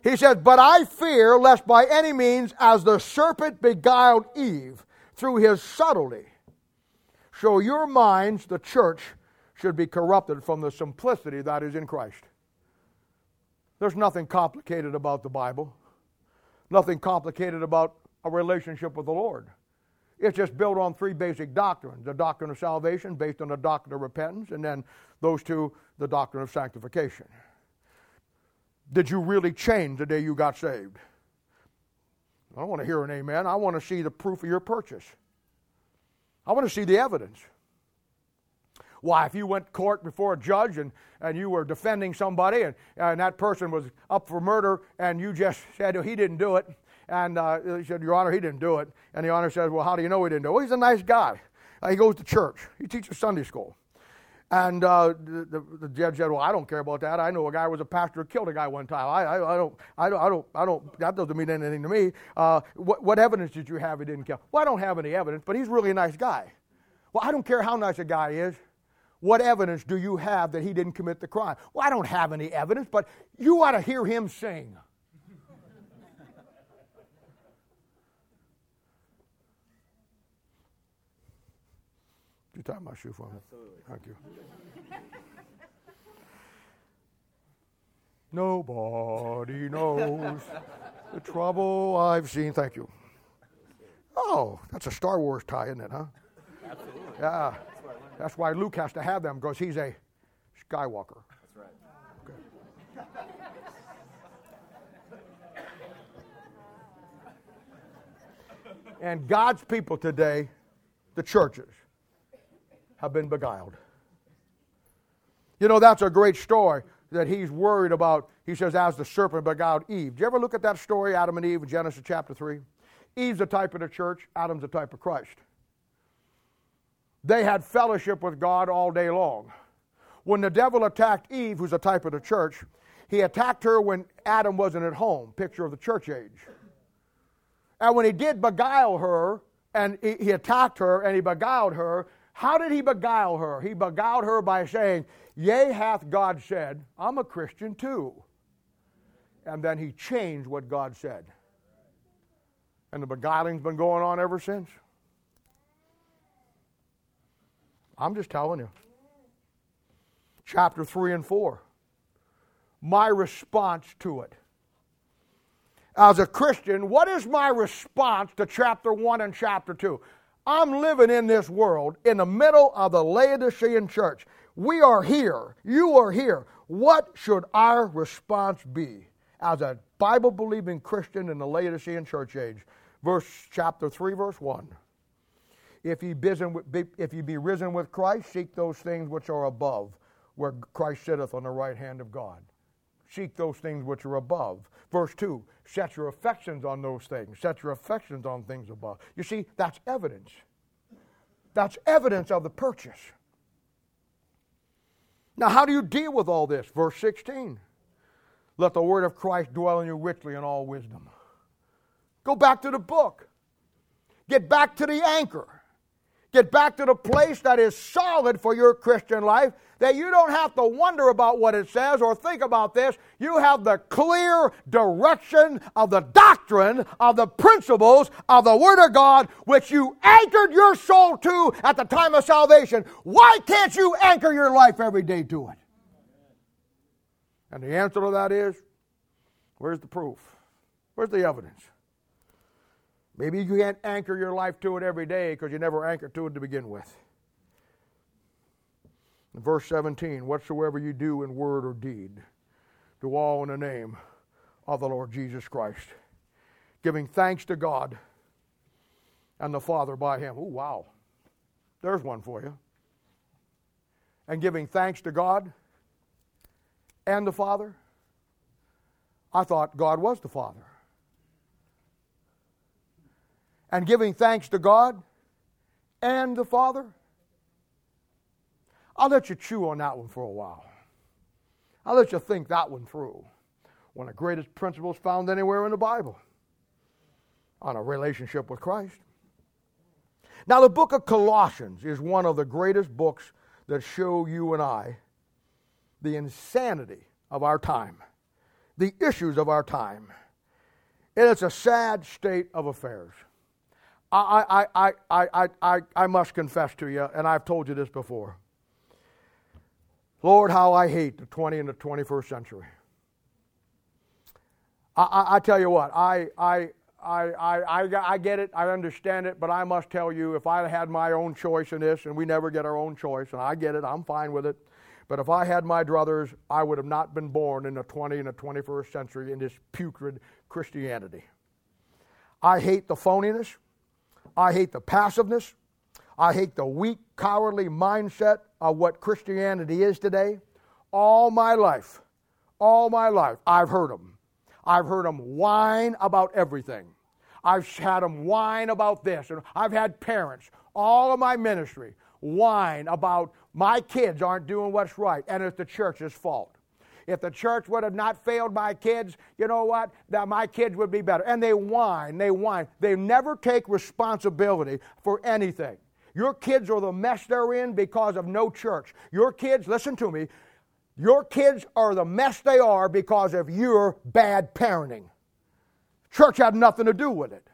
He says, "But I fear lest by any means as the serpent beguiled Eve through his subtlety, so your minds, the church, should be corrupted from the simplicity that is in Christ." There's nothing complicated about the Bible. Nothing complicated about a relationship with the Lord. It's just built on three basic doctrines the doctrine of salvation, based on the doctrine of repentance, and then those two, the doctrine of sanctification. Did you really change the day you got saved? I don't want to hear an amen. I want to see the proof of your purchase. I want to see the evidence. Why, if you went court before a judge and, and you were defending somebody and, and that person was up for murder and you just said, oh, he didn't do it, and uh, he said, Your Honor, he didn't do it. And the Honor says, Well, how do you know he didn't do it? Well, he's a nice guy. Uh, he goes to church, he teaches Sunday school. And uh, the, the, the, judge said, "Well, I don't care about that. I know a guy was a pastor who killed a guy one time. I, I, I, don't, I don't, I don't, I don't. That doesn't mean anything to me. Uh, what, what evidence did you have he didn't kill? Well, I don't have any evidence, but he's really a nice guy. Well, I don't care how nice a guy is. What evidence do you have that he didn't commit the crime? Well, I don't have any evidence, but you ought to hear him sing. you tie my shoe for me? Absolutely. Thank you. Nobody knows the trouble I've seen. Thank you. Oh, that's a Star Wars tie, isn't it, huh? Absolutely. Yeah. That's why Luke has to have them because he's a Skywalker. That's right. And God's people today, the churches, have been beguiled. You know, that's a great story that he's worried about. He says, as the serpent beguiled Eve. Do you ever look at that story, Adam and Eve, in Genesis chapter 3? Eve's a type of the church, Adam's a type of Christ. They had fellowship with God all day long. When the devil attacked Eve, who's a type of the church, he attacked her when Adam wasn't at home, picture of the church age. And when he did beguile her, and he, attacked her and he beguiled her, how did he beguile her? He beguiled her by saying, Yea, hath God said, I'm a Christian too. And then he changed what God said. And the beguiling's been going on ever since. I'm just telling you. Chapter 3 and 4. My response to it. As a Christian, what is my response to chapter 1 and chapter 2? I'm living in this world in the middle of the Laodicean church. We are here. You are here. What should our response be as a Bible believing Christian in the Laodicean church age? Verse chapter 3, verse 1. If ye be risen with Christ, seek those things which are above, where Christ sitteth on the right hand of God. Seek those things which are above. Verse 2 Set your affections on those things. Set your affections on things above. You see, that's evidence. That's evidence of the purchase. Now, how do you deal with all this? Verse 16 Let the word of Christ dwell in you richly in all wisdom. Go back to the book. Get back to the anchor. Get back to the place that is solid for your Christian life that you don't have to wonder about what it says or think about this. You have the clear direction of the doctrine of the principles of the Word of God, which you anchored your soul to at the time of salvation. Why can't you anchor your life every day to it? And the answer to that is where's the proof? Where's the evidence? Maybe you can't anchor your life to it every day because you never anchored to it to begin with. Verse 17, whatsoever you do in word or deed, do all in the name of the Lord Jesus Christ, giving thanks to God and the Father by Him. Oh, wow. There's one for you. And giving thanks to God and the Father. I thought God was the Father. And giving thanks to God and the Father. I'll let you chew on that one for a while. I'll let you think that one through. One of the greatest principles found anywhere in the Bible on a relationship with Christ. Now, the book of Colossians is one of the greatest books that show you and I the insanity of our time, the issues of our time. And it's a sad state of affairs. I, I, I, I, I, I must confess to you, and I've told you this before. Lord, how I hate the 20 and the 21st century. I, I, I tell you what, I, I, I, I, I get it, I understand it, but I must tell you, if I had my own choice in this, and we never get our own choice, and I get it, I'm fine with it. But if I had my druthers, I would have not been born in the 20th and the 21st century in this putrid Christianity. I hate the phoniness. I hate the passiveness. I hate the weak, cowardly mindset of what Christianity is today. All my life, all my life, I've heard them. I've heard them whine about everything. I've had them whine about this. And I've had parents, all of my ministry, whine about my kids aren't doing what's right, and it's the church's fault. If the church would have not failed my kids, you know what? That my kids would be better. And they whine, they whine. They never take responsibility for anything. Your kids are the mess they're in because of no church. Your kids, listen to me, your kids are the mess they are because of your bad parenting. Church had nothing to do with it.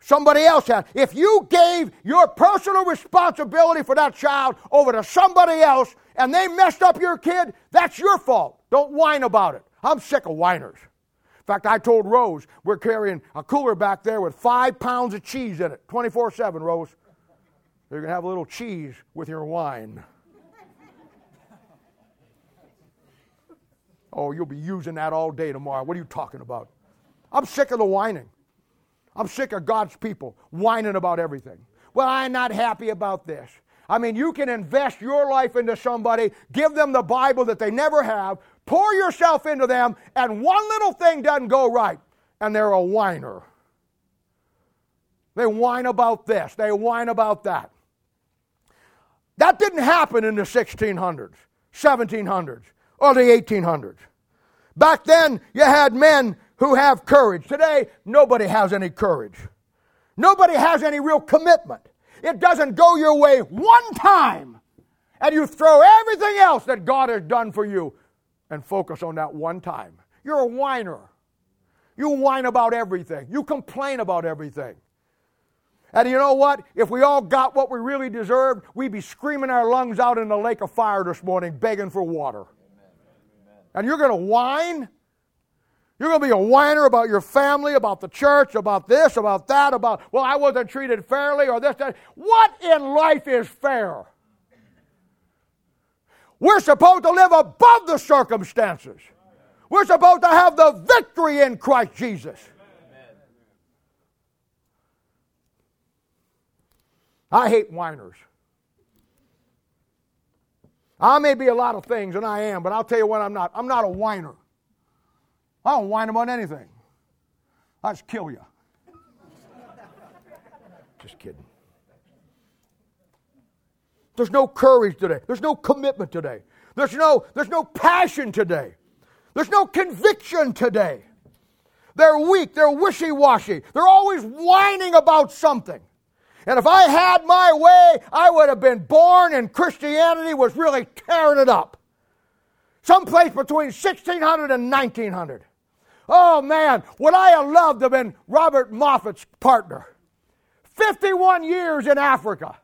Somebody else had. If you gave your personal responsibility for that child over to somebody else and they messed up your kid, that's your fault. Don't whine about it. I'm sick of whiners. In fact, I told Rose we're carrying a cooler back there with five pounds of cheese in it, 24 7, Rose. You're going to have a little cheese with your wine. Oh, you'll be using that all day tomorrow. What are you talking about? I'm sick of the whining. I'm sick of God's people whining about everything. Well, I'm not happy about this. I mean, you can invest your life into somebody, give them the Bible that they never have, pour yourself into them, and one little thing doesn't go right, and they're a whiner. They whine about this, they whine about that. That didn't happen in the 1600s, 1700s, or the 1800s. Back then, you had men who have courage. Today, nobody has any courage. Nobody has any real commitment. It doesn't go your way one time, and you throw everything else that God has done for you and focus on that one time. You're a whiner. You whine about everything, you complain about everything. And you know what? If we all got what we really deserved, we'd be screaming our lungs out in the lake of fire this morning, begging for water. And you're going to whine? You're going to be a whiner about your family, about the church, about this, about that, about, well, I wasn't treated fairly or this, that. What in life is fair? We're supposed to live above the circumstances. We're supposed to have the victory in Christ Jesus. I hate whiners. I may be a lot of things, and I am, but I'll tell you what I'm not. I'm not a whiner. I don't whine about anything. I just kill you. just kidding. There's no courage today. There's no commitment today. There's no, there's no passion today. There's no conviction today. They're weak. They're wishy washy. They're always whining about something. And if I had my way, I would have been born and Christianity was really tearing it up. Someplace between 1600 and 1900. Oh man, would I have loved to have been Robert Moffat's partner. 51 years in Africa.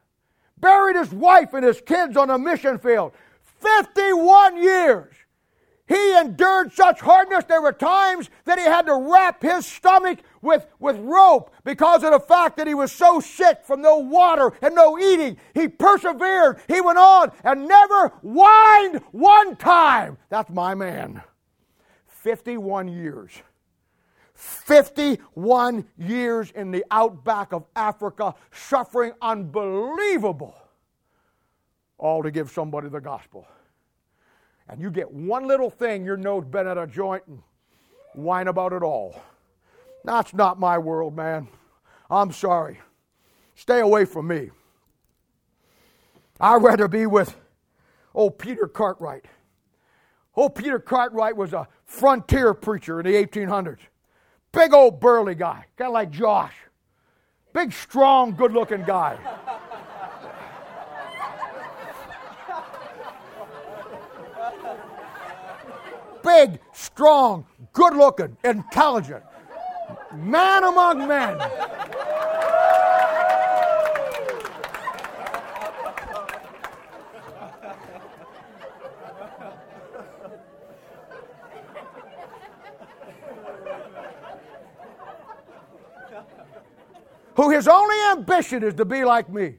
Buried his wife and his kids on a mission field. 51 years. He endured such hardness. There were times that he had to wrap his stomach with, with rope because of the fact that he was so sick from no water and no eating. He persevered. He went on and never whined one time. That's my man. 51 years. 51 years in the outback of Africa, suffering unbelievable, all to give somebody the gospel. And you get one little thing, your nose bent at a joint, and whine about it all. That's not my world, man. I'm sorry. Stay away from me. I'd rather be with old Peter Cartwright. Old Peter Cartwright was a frontier preacher in the 1800s. Big old burly guy, kind of like Josh. Big, strong, good looking guy. Big, strong, good looking, intelligent. Man among men. Who his only ambition is to be like me.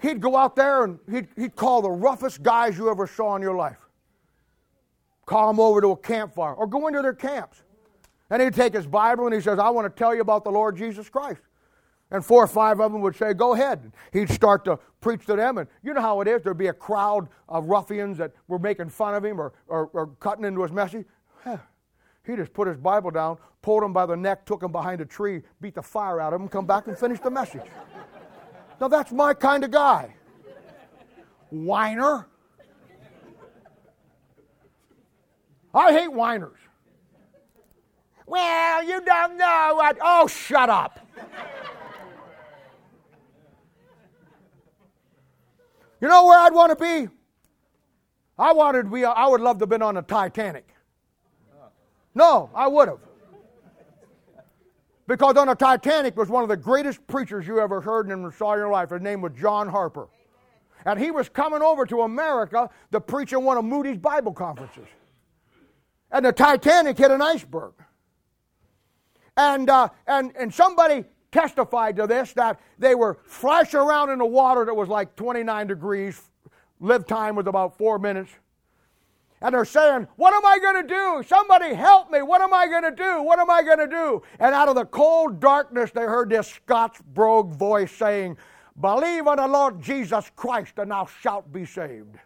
he'd go out there and he'd, he'd call the roughest guys you ever saw in your life. Call them over to a campfire or go into their camps. And he'd take his Bible and he says, I want to tell you about the Lord Jesus Christ. And four or five of them would say, Go ahead. He'd start to preach to them. And you know how it is. There'd be a crowd of ruffians that were making fun of him or, or, or cutting into his message. He just put his Bible down, pulled him by the neck, took him behind a tree, beat the fire out of him, come back and finish the message. Now that's my kind of guy. Whiner. I hate whiners. Well, you don't know what. Oh, shut up. you know where I'd want to be? I wanted be, I would love to have been on the Titanic. No, I would have. Because on the Titanic was one of the greatest preachers you ever heard and saw in your life. His name was John Harper. And he was coming over to America to preach in one of Moody's Bible conferences. And the Titanic hit an iceberg. And, uh, and, and somebody testified to this that they were flashing around in the water that was like 29 degrees. Live time was about four minutes and they're saying, What am I going to do? Somebody help me. What am I going to do? What am I going to do? And out of the cold darkness, they heard this Scotch brogue voice saying, Believe on the Lord Jesus Christ, and thou shalt be saved.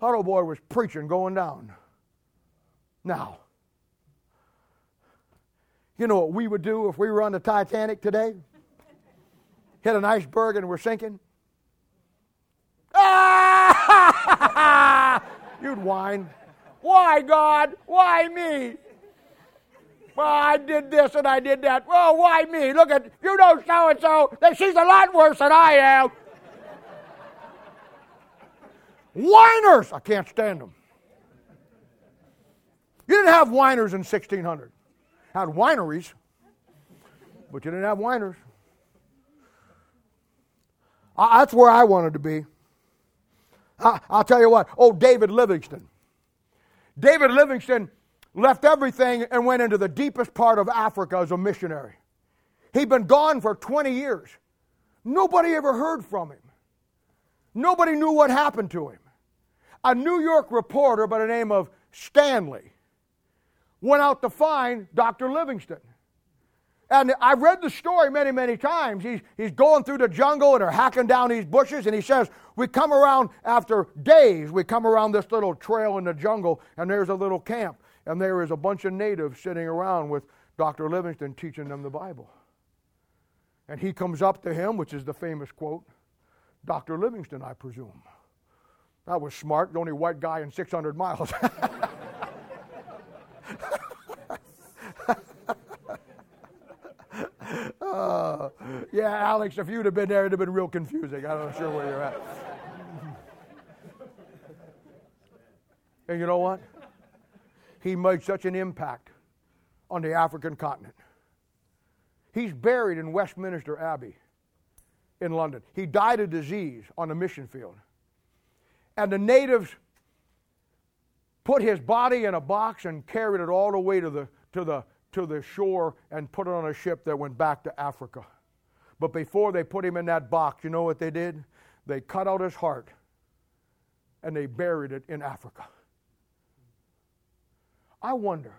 Huddle Boy was preaching going down. Now, you know what we would do if we were on the Titanic today? Hit an iceberg and we're sinking? [LAUGHS] Ah! You'd whine. Why, God? Why me? Well, I did this and I did that. Well, why me? Look at, you know so and so, that she's a lot worse than I am. Whiners! I can't stand them. You didn't have whiners in 1600. Had wineries, but you didn't have whiners. that's where I wanted to be. I, will tell you what, oh, David Livingstone. David Livingstone left everything and went into the deepest part of Africa as a missionary. He'd been gone for 20 years. Nobody ever heard from him. Nobody knew what happened to him. A New York reporter by the name of Stanley went out to find Dr. Livingstone. And I've read the story many, many times. He's, he's going through the jungle and they're hacking down these bushes. And he says, We come around after days, we come around this little trail in the jungle, and there's a little camp. And there is a bunch of natives sitting around with Dr. Livingstone teaching them the Bible. And he comes up to him, which is the famous quote Dr. Livingstone, I presume. That was smart, the only white guy in 600 miles. [LAUGHS] [LAUGHS] Yeah, Alex, if you'd have been there, it'd have been real confusing. I'm not sure where you're at. [LAUGHS] and you know what? He made such an impact on the African continent. He's buried in Westminster Abbey in London. He died of disease on a mission field. And the natives put his body in a box and carried it all the way to the, to the, to the shore and put it on a ship that went back to Africa. But before they put him in that box, you know what they did? They cut out his heart and they buried it in Africa. I wonder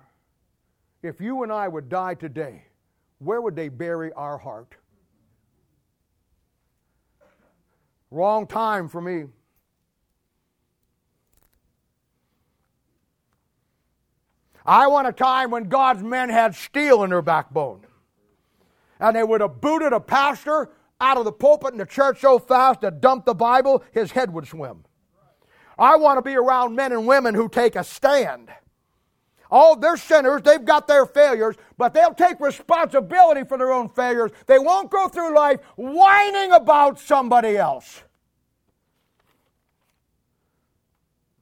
if you and I would die today, where would they bury our heart? Wrong time for me. I want a time when God's men had steel in their backbone. And they would have booted a pastor out of the pulpit in the church so fast that dumped the Bible, his head would swim. I want to be around men and women who take a stand. Oh, they're sinners, they've got their failures, but they'll take responsibility for their own failures. They won't go through life whining about somebody else.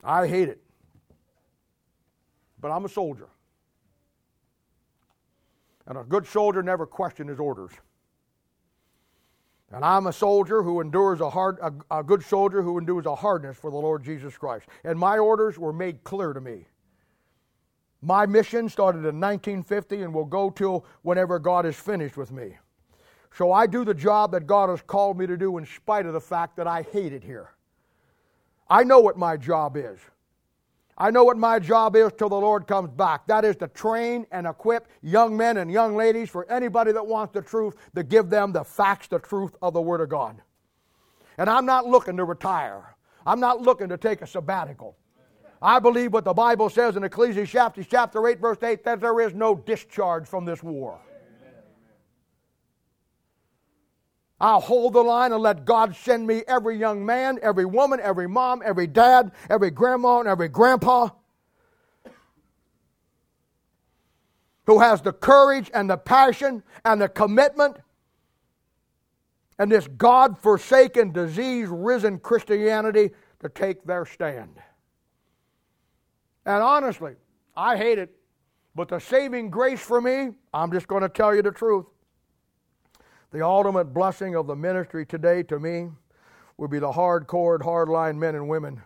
I hate it but I'm a soldier. And a good soldier never questions his orders. And I'm a soldier who endures a hard, a, a, good soldier who endures a hardness for the Lord Jesus Christ. And my orders were made clear to me. My mission started in 1950 and will go till whenever God is finished with me. So I do the job that God has called me to do in spite of the fact that I hate it here. I know what my job is. I know what my job is till the Lord comes back. That is to train and equip young men and young ladies for anybody that wants the truth, to give them the facts, the truth of the Word of God. And I'm not looking to retire. I'm not looking to take a sabbatical. I believe what the Bible says in Ecclesiastes chapter 8, verse 8, that there is no discharge from this war. I'll hold the line and let God send me every young man, every woman, every mom, every dad, every grandma, and every grandpa who has the courage and the passion and the commitment and this God forsaken, disease risen Christianity to take their stand. And honestly, I hate it, but the saving grace for me, I'm just going to tell you the truth. The ultimate blessing of the ministry today to me would be the hardcore, hardline men and women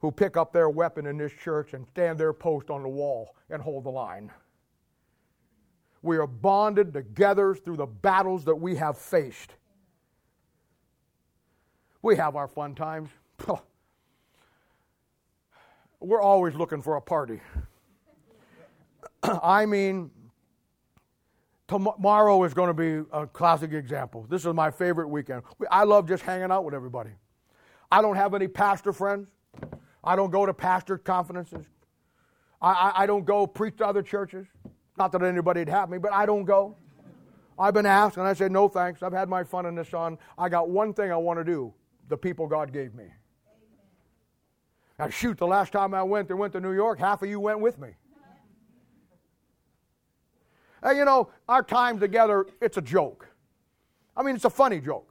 who pick up their weapon in this church and stand their post on the wall and hold the line. We are bonded together through the battles that we have faced. We have our fun times. [LAUGHS] We're always looking for a party. [CLEARS THROAT] I mean, Tomorrow is going to be a classic example. This is my favorite weekend. I love just hanging out with everybody. I don't have any pastor friends. I don't go to pastor conferences. I, I, I don't go preach to other churches. Not that anybody'd have me, but I don't go. I've been asked, and I said, no thanks. I've had my fun in the sun. I got one thing I want to do the people God gave me. Now, shoot, the last time I went, they went to New York, half of you went with me. And you know, our time together, it's a joke. I mean, it's a funny joke.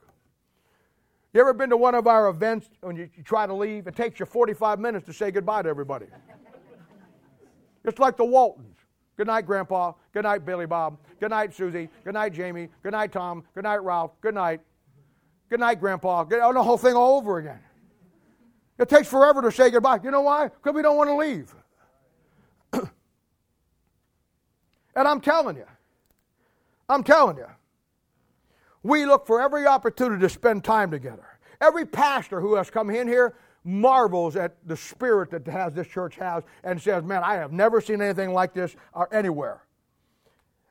You ever been to one of our events when you, you try to leave? It takes you 45 minutes to say goodbye to everybody. [LAUGHS] it's like the Waltons. Good night, Grandpa. Good night, Billy Bob. Good night, Susie. Good night, Jamie. Good night, Tom. Good night, Ralph. Good night. Good night, Grandpa. Good, oh, the whole thing all over again. It takes forever to say goodbye. You know why? Because we don't want to leave. And I'm telling you, I'm telling you, we look for every opportunity to spend time together. Every pastor who has come in here marvels at the spirit that has this church has and says, "Man, I have never seen anything like this uh, anywhere."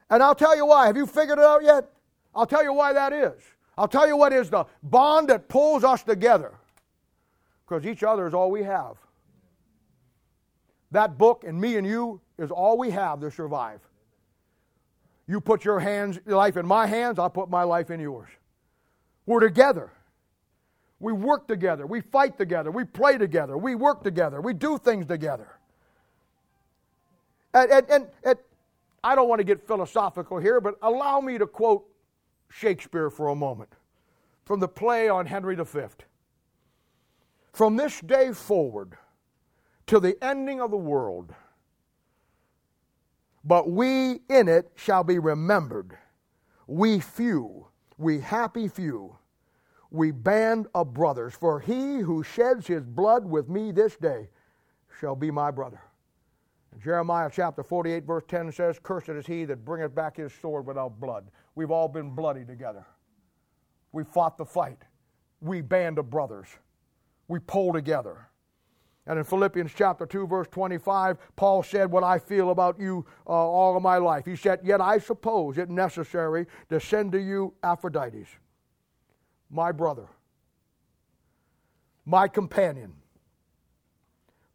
And I'll tell you why. Have you figured it out yet? I'll tell you why that is. I'll tell you what is the bond that pulls us together. Because each other is all we have. That book and me and you is all we have to survive. You put your hands, your life in my hands, I'll put my life in yours. We're together. We work together. We fight together. We play together. We work together. We do things together. And, and, and, and I don't want to get philosophical here, but allow me to quote Shakespeare for a moment from the play on Henry V. From this day forward to the ending of the world, but we in it shall be remembered, we few, we happy few, we band of brothers. For he who sheds his blood with me this day shall be my brother. Jeremiah chapter 48, verse 10 says, Cursed is he that bringeth back his sword without blood. We've all been bloody together. We fought the fight. We band of brothers. We pull together. And in Philippians chapter 2, verse 25, Paul said, What I feel about you uh, all of my life. He said, Yet I suppose it necessary to send to you Epaphroditus, my brother, my companion,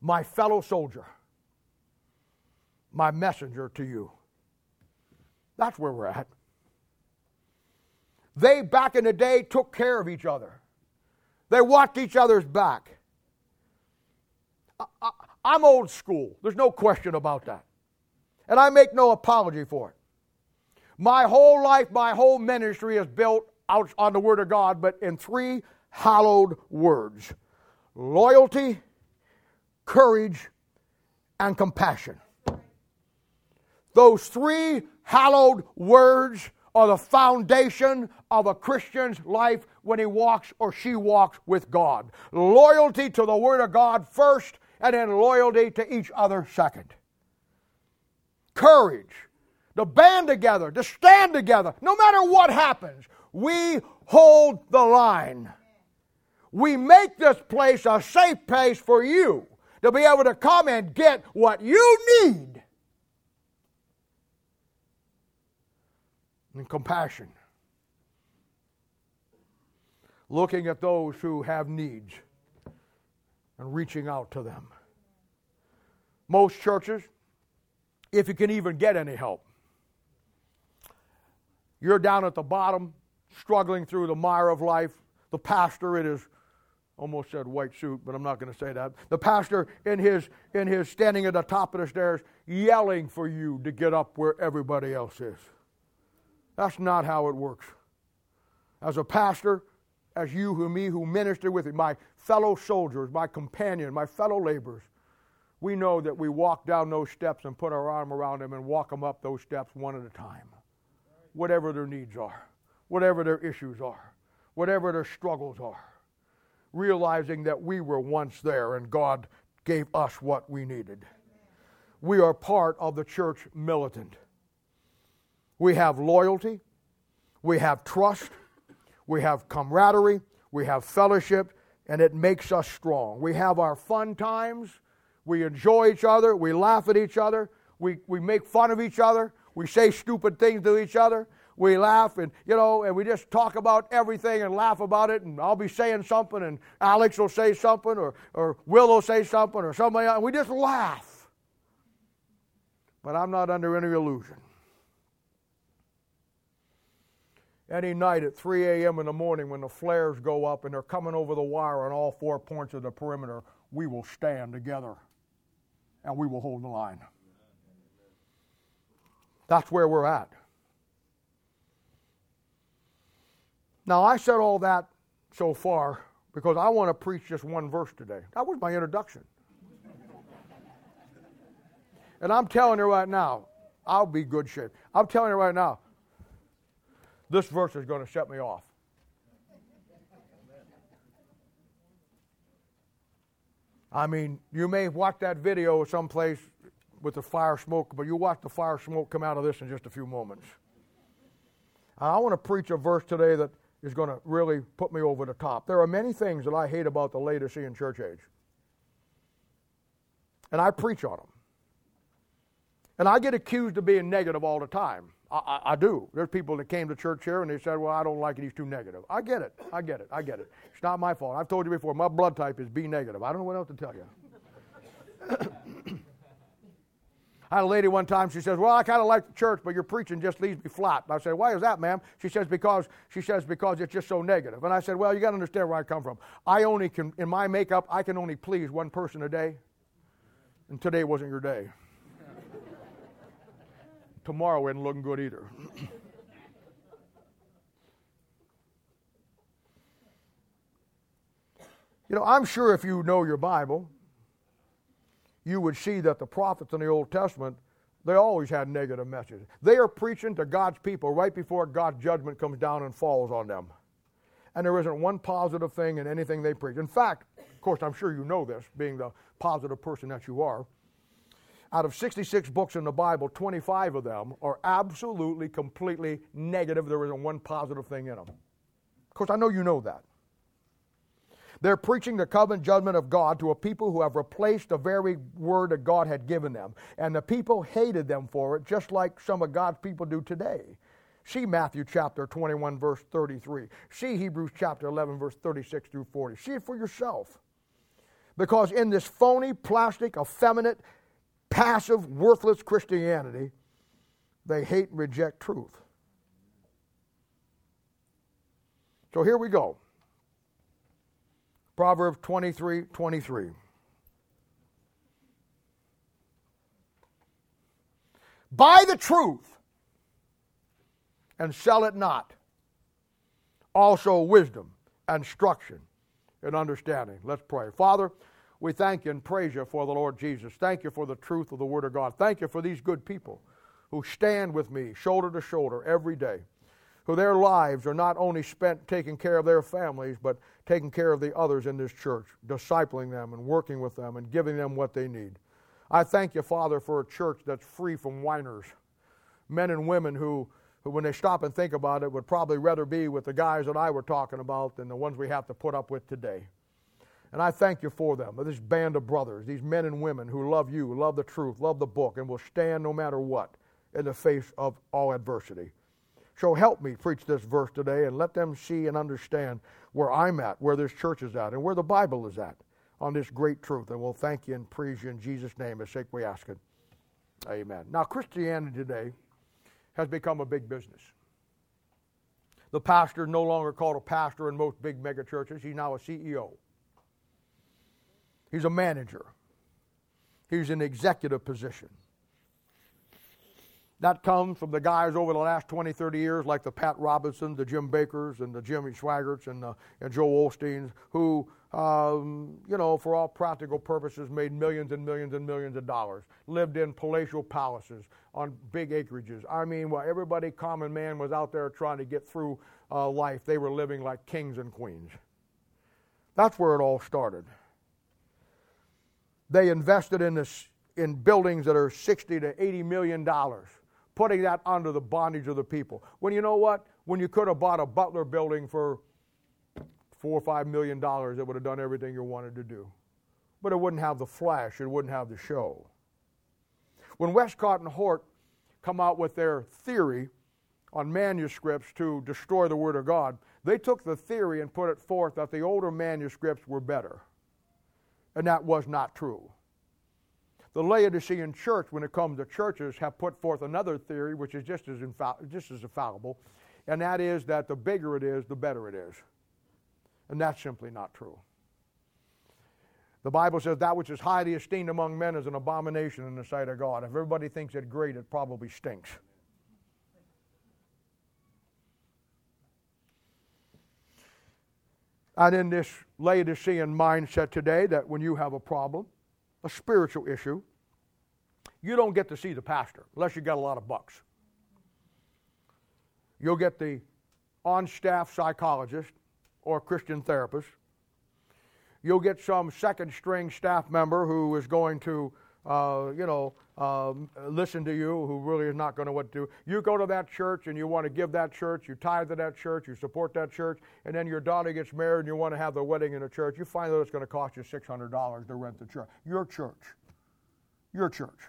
my fellow soldier, my messenger to you. That's where we're at. They, back in the day, took care of each other, they watched each other's back. I, am old school. There's no question about that. And I make no apology for it. My whole life, my whole ministry is built out on the Word of God, but in three hallowed words loyalty, courage, and compassion. Those three hallowed words are the foundation of a Christian's life when he walks or she walks with God. Loyalty to the Word of God first, and in loyalty to each other second. Courage to band together, to stand together, no matter what happens. We hold the line. We make this place a safe place for you to be able to come and get what you need. And compassion. Looking at those who have needs and reaching out to them. Most churches, if you can even get any help, you're down at the bottom, struggling through the mire of life. The pastor, it is almost said white suit, but I'm not going to say that. The pastor in his in his standing at the top of the stairs, yelling for you to get up where everybody else is. That's not how it works. As a pastor, as you who me who minister with him, my fellow soldiers, my companion, my fellow laborers, we know that we walk down those steps and put our arm around them and walk them up those steps one at a time. Whatever their needs are, whatever their issues are, whatever their struggles are. Realizing that we were once there and God gave us what we needed. We are part of the church militant. We have loyalty, we have trust, we have camaraderie, we have fellowship, and it makes us strong. We have our fun times, we enjoy each other, we laugh at each other, we, we make fun of each other, we say stupid things to each other, we laugh and you know and we just talk about everything and laugh about it. And i'll be saying something and alex will say something or, or will will say something or somebody else. And we just laugh. But i'm not under any illusion any night at 3 a.m. in the morning when the flares go up and they're coming over the wire on all four points of the perimeter, we will stand together and we will hold the line. That's where we're at. Now, I said all that so far because I want to preach just one verse today. That was my introduction. and I'm telling you right now, I'll be good shape. I'm telling you right now, this verse is going to shut me off. I mean, you may watch that video someplace with the fire smoke, but you watch the fire smoke come out of this in just a few moments. I want to preach a verse today that is going to really put me over the top. There are many things that I hate about the Laodicean church age. And I preach on them. And I get accused of being negative all the time. I, I, do. There's people that came to church here and they said, Well, I don't like it. He's too negative. I get it. I get it. I get it. It's not my fault. I've told you before, my blood type is B negative. I don't know what else to tell you. [COUGHS] I had a lady one time, she says, Well, I kind of like the church, but your preaching just leaves me flat. I said, Why is that, ma'am? She says, Because she says, because it's just so negative. And I said, Well, you gotta understand where I come from. I only can in my makeup, I can only please one person a day. And today wasn't your day tomorrow isn't looking good either. you know, I'm sure if you know your Bible, you would see that the prophets in the Old Testament, they always had negative messages. They are preaching to God's people right before God's judgment comes down and falls on them. And there isn't one positive thing in anything they preach. In fact, of course, I'm sure you know this, being the positive person that you are out of 66 books in the Bible, 25 of them are absolutely, completely negative. There isn't one positive thing in them. Of course, I know you know that. They're preaching the covenant judgment of God to a people who have replaced the very word that God had given them. And the people hated them for it, just like some of God's people do today. See Matthew chapter 21, verse 33. See Hebrews chapter 11, verse 36 through 40. See it for yourself. Because in this phony, plastic, effeminate, passive, worthless Christianity, they hate and reject truth. So here we go. Proverbs 23 23. Buy the truth and sell it not. Also, wisdom, instruction, and understanding. Let's pray. Father, we thank you and praise you for the Lord Jesus. Thank you for the truth of the Word of God. Thank you for these good people who stand with me shoulder to shoulder every day who their lives are not only spent taking care of their families, but taking care of the others in this church, discipling them and working with them and giving them what they need. I thank you, Father, for a church that's free from whiners, men and women who, who, when they stop and think about it, would probably rather be with the guys that I were talking about than the ones we have to put up with today. And I thank you for them, this band of brothers, these men and women who love you, love the truth, love the book, and will stand no matter what in the face of all adversity. So help me preach this verse today and let them see and understand where I'm at, where this church is at, and where the Bible is at on this great truth. And we'll thank you and praise you in Jesus' name as sake we ask it. Amen. Now, Christianity today has become a big business. The pastor is no longer called a pastor in most big mega churches. He's now a CEO. He's a manager. He's in executive position. That comes from the guys over the last 20, 30 years, like the Pat Robertsons, the Jim Bakkers, and the Jimmy Swaggarts, and, the, and Joe Osteens, who, um, you know, for all practical purposes, made millions and millions and millions of dollars, lived in palatial palaces on big acreages. I mean, while everybody, common man, was out there trying to get through uh, life, they were living like kings and queens. That's where it all started. They invested in this in buildings that are 60 to 80 million dollars putting that under the bondage of the people. When you know what? When you could have bought a Butler building for four or five million dollars, it would have done everything you wanted to do. But it wouldn't have the flash, it wouldn't have the show. When Westcott and Hort come out with their theory on manuscripts to destroy the Word of God, they took the theory and put it forth that the older manuscripts were better. And that was not true. The Laodicean church, when it comes to churches, have put forth another theory which is just as, just as infallible, and that is that the bigger it is, the better it is. And that's simply not true. The Bible says that which is highly esteemed among men is an abomination in the sight of God. If everybody thinks it great, it probably stinks. And in this Laodicean mindset today, that when you have a problem, a spiritual issue, you don't get to see the pastor unless you got a lot of bucks. You'll get the on staff psychologist or Christian therapist. You'll get some second string staff member who is going to, uh, you know, um, listen to you, who really is not going to what to do. You go to that church and you want to give that church, you tithe to that church, you support that church, and then your daughter gets married and you want to have the wedding in a church. You find that it's going to cost you $600 to rent the church. Your church. Your church.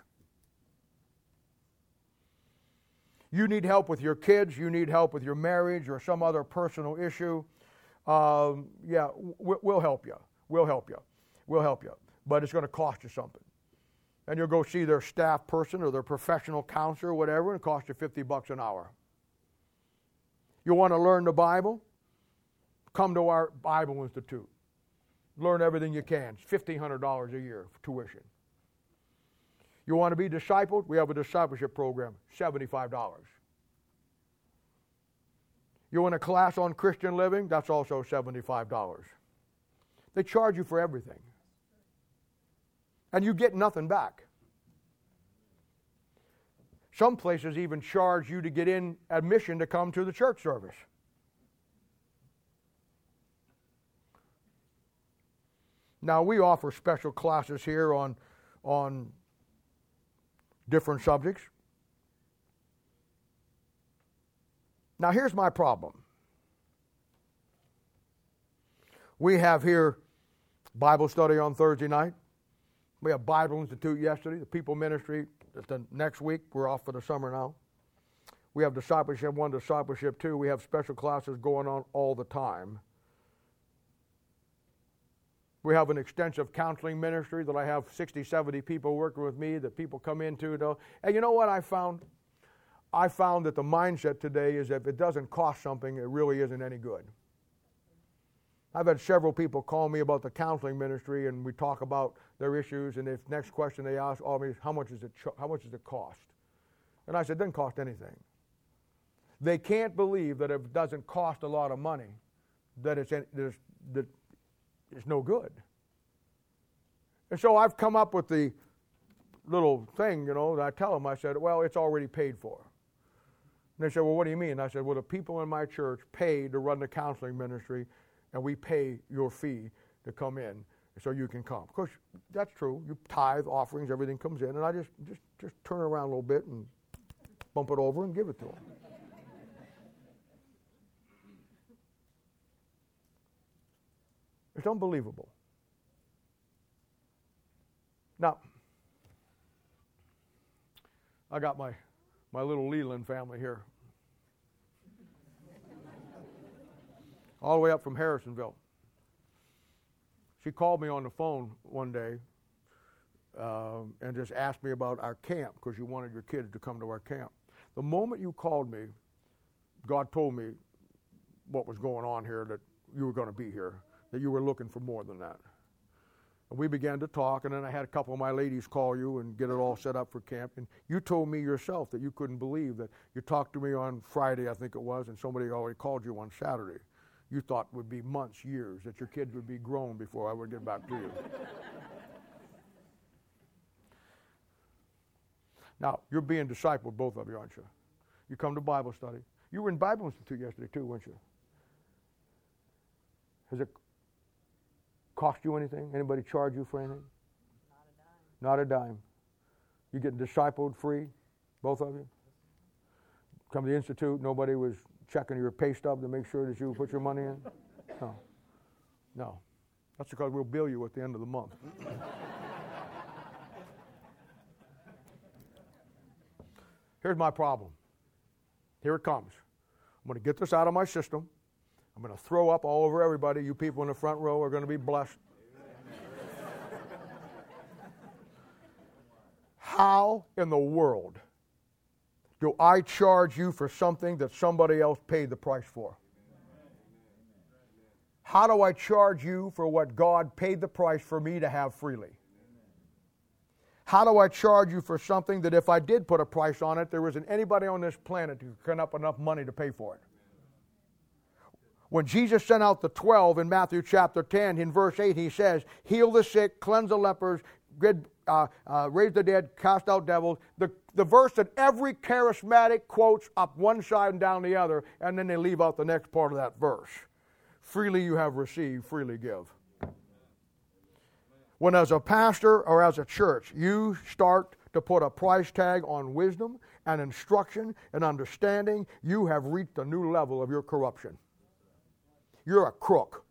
You need help with your kids, you need help with your marriage or some other personal issue. Um, yeah, we'll help you. We'll help you. We'll help you. But it's going to cost you something. And you'll go see their staff person or their professional counselor or whatever, and it costs you 50 bucks an hour. You want to learn the Bible? Come to our Bible Institute. Learn everything you can. It's $1,500 a year for tuition. You want to be discipled? We have a discipleship program, $75. You want a class on Christian living? That's also $75. They charge you for everything. And you get nothing back. Some places even charge you to get in admission to come to the church service. Now, we offer special classes here on, on different subjects. Now, here's my problem. We have here Bible study on Thursday night. We have Bible Institute yesterday, the People Ministry. The next week, we're off for the summer now. We have discipleship one, discipleship two. We have special classes going on all the time. We have an extensive counseling ministry that I have 60, 70 people working with me that people come into. And you know what I found? I found that the mindset today is if it doesn't cost something, it really isn't any good. I've had several people call me about the counseling ministry, and we talk about their issues. And if next question they ask all me is how much is it how much does it cost? And I said, it doesn't cost anything. They can't believe that it doesn't cost a lot of money, that it's, it's, that it's no good. And so I've come up with the little thing, you know, that I tell them, I said, well, it's already paid for. And they said, well, what do you mean? I said, well, the people in my church pay to run the counseling ministry, and we pay your fee to come in so you can come. Of course, that's true. You tithe, offerings, everything comes in, and I just, just, just turn around a little bit and bump it over and give it to them. It's unbelievable. Now, I got my, my little Leland family here. All the way up from Harrisonville. She called me on the phone one day um, and just asked me about our camp because you wanted your kids to come to our camp. The moment you called me, God told me what was going on here, that you were going to be here that you were looking for more than that. And we began to talk, and then I had a couple of my ladies call you and get it all set up for camp. And you told me yourself that you couldn't believe that you talked to me on Friday, I think it was, and somebody already called you on Saturday. You thought would be months, years, that your kids would be grown before I would get back to you. now, you're being discipled, both of you, aren't you? You come to Bible study. You were in Bible Institute yesterday, too, weren't you? Has it cost you anything? Anybody charge you for anything? Not a dime. Not a dime. You get discipled free, both of you? Come to the Institute, nobody was checking your pay stub to make sure that you put your money in? No. No. That's because we'll bill you at the end of the month. Here's my problem. Here it comes. I'm going to get this out of my system. I'm going to throw up all over everybody. You people in the front row are going to be blessed. How in the world do I charge you for something that somebody else paid the price for? How do I charge you for what God paid the price for me to have freely? How do I charge you for something that if I did put a price on it, there isn't anybody on this planet who could up enough money to pay for it? When Jesus sent out the 12 in Matthew chapter 10, in verse 8, he says, Heal the sick, cleanse the lepers, uh, uh, raise the dead, cast out devils. The, the verse that every charismatic quotes up one side and down the other, and then they leave out the next part of that verse. Freely you have received, freely give. When, as a pastor or as a church, you start to put a price tag on wisdom and instruction and understanding, you have reached a new level of your corruption. You're a crook.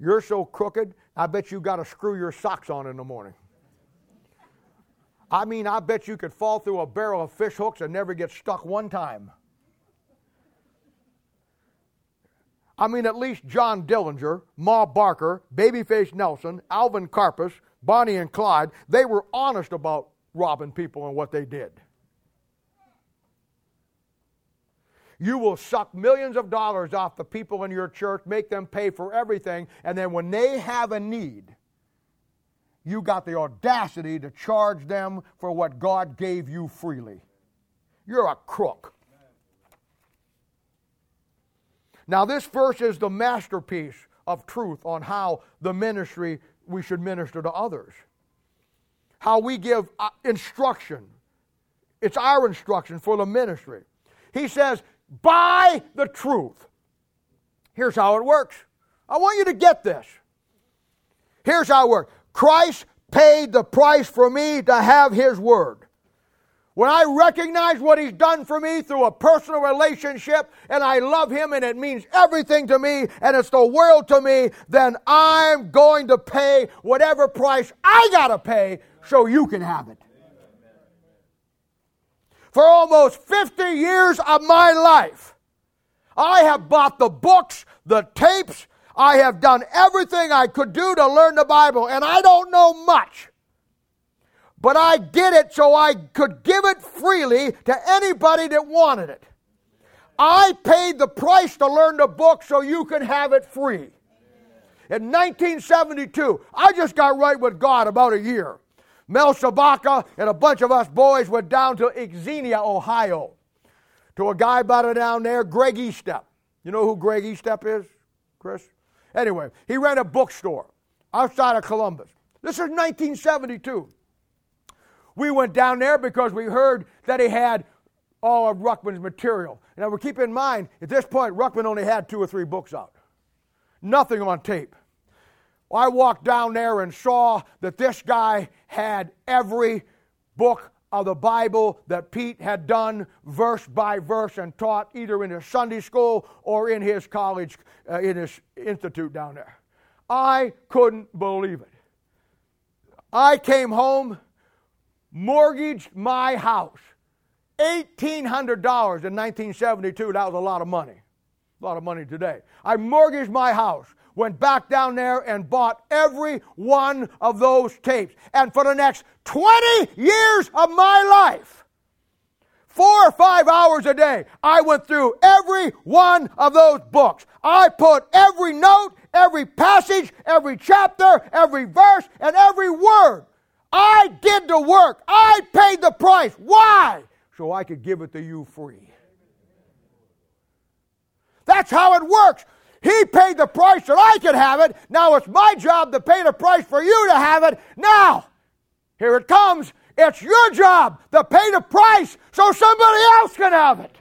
You're so crooked, I bet you got to screw your socks on in the morning. I mean, I bet you could fall through a barrel of fish hooks and never get stuck one time. I mean, at least John Dillinger, Ma Barker, Babyface Nelson, Alvin Karpis, Bonnie and Clyde, they were honest about robbing people and what they did. You will suck millions of dollars off the people in your church, make them pay for everything, and then when they have a need, you got the audacity to charge them for what God gave you freely. You're a crook. Now, this verse is the masterpiece of truth on how the ministry we should minister to others. How we give uh, instruction. It's our instruction for the ministry. He says, buy the truth. Here's how it works. I want you to get this. Here's how it works Christ paid the price for me to have His Word. When I recognize what He's done for me through a personal relationship and I love Him and it means everything to me and it's the world to me, then I'm going to pay whatever price I got to pay so you can have it. For almost 50 years of my life, I have bought the books, the tapes. I have done everything I could do to learn the Bible, and I don't know much. But I did it so I could give it freely to anybody that wanted it. I paid the price to learn the book so you can have it free. In 1972, I just got right with God about a year. Mel Shabaka and a bunch of us boys went down to Xenia, Ohio to a guy by the down there, Greg Estep. You know who Greg Estep is, Chris? Anyway, he ran a bookstore outside of Columbus. This is 1972. We went down there because we heard that he had all of Ruckman's material. Now, we keep in mind, at this point, Ruckman only had two or three books out, nothing on tape. I walked down there and saw that this guy had every book of the Bible that Pete had done verse by verse and taught either in his Sunday school or in his college, uh, in his institute down there. I couldn't believe it. I came home, mortgaged my house. $1,800 in 1972, that was a lot of money. A lot of money today. I mortgaged my house went back down there and bought every one of those tapes. And for the next 20 years of my life, four or five hours a day, I went through every one of those books. I put every note, every passage, every chapter, every verse, and every word. I did the work. I paid the price. Why? So I could give it to you free. That's how it works. He paid the price that I could have it. Now it's my job to pay the price for you to have it. Now, here it comes. It's your job to pay the price so somebody else can have it.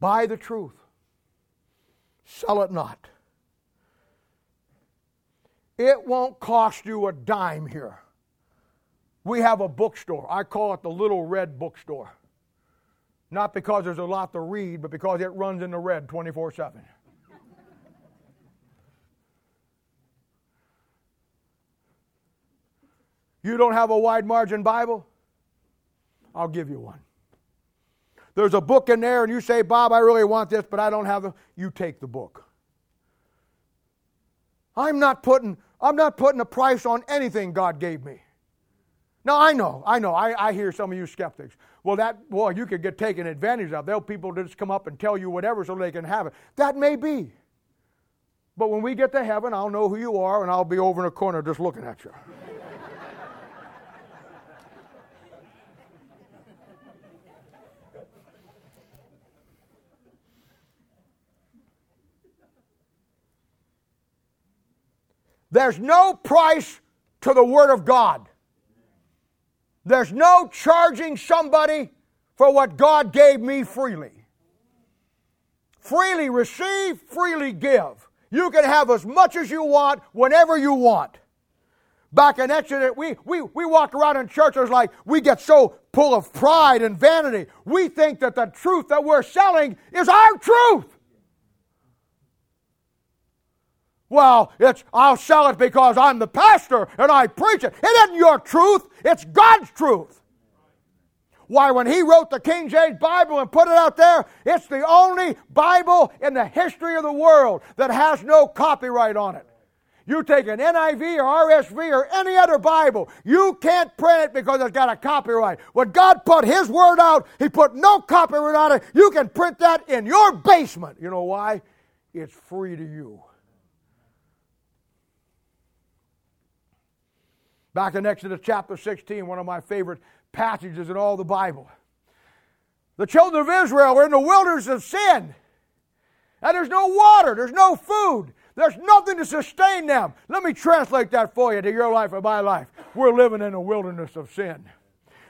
Buy the truth sell it not. It won't cost you a dime here. We have a bookstore. I call it the Little Red Bookstore. Not because there's a lot to read, but because it runs in the red 24 7. You don't have a wide margin Bible? I'll give you one there's a book in there and you say, Bob, I really want this, but I don't have it, you take the book. I'm not putting, I'm not putting a price on anything God gave me. Now I know, I know, I, I hear some of you skeptics. Well, that well, you could get taken advantage of. They'll people just come up and tell you whatever so they can have it. That may be. But when we get to heaven, I'll know who you are and I'll be over in a corner just looking at you. There's no price to the Word of God. There's no charging somebody for what God gave me freely. Freely receive, freely give. You can have as much as you want whenever you want. Back in Exodus, we, we, we walk around in churches like we get so full of pride and vanity. We think that the truth that we're selling is our truth. Well, it's I'll sell it because I'm the pastor and I preach it. It isn't your truth, it's God's truth. Why, when he wrote the King James Bible and put it out there, it's the only Bible in the history of the world that has no copyright on it. You take an NIV or RSV or any other Bible, you can't print it because it's got a copyright. When God put His Word out, He put no copyright on it. You can print that in your basement. You know why? It's free to you. Back in Exodus chapter 16, one of my favorite passages in all the Bible. The children of Israel were in the wilderness of sin. And there's no water, there's no food, there's nothing to sustain them. Let me translate that for you to your life and my life. We're living in a wilderness of sin.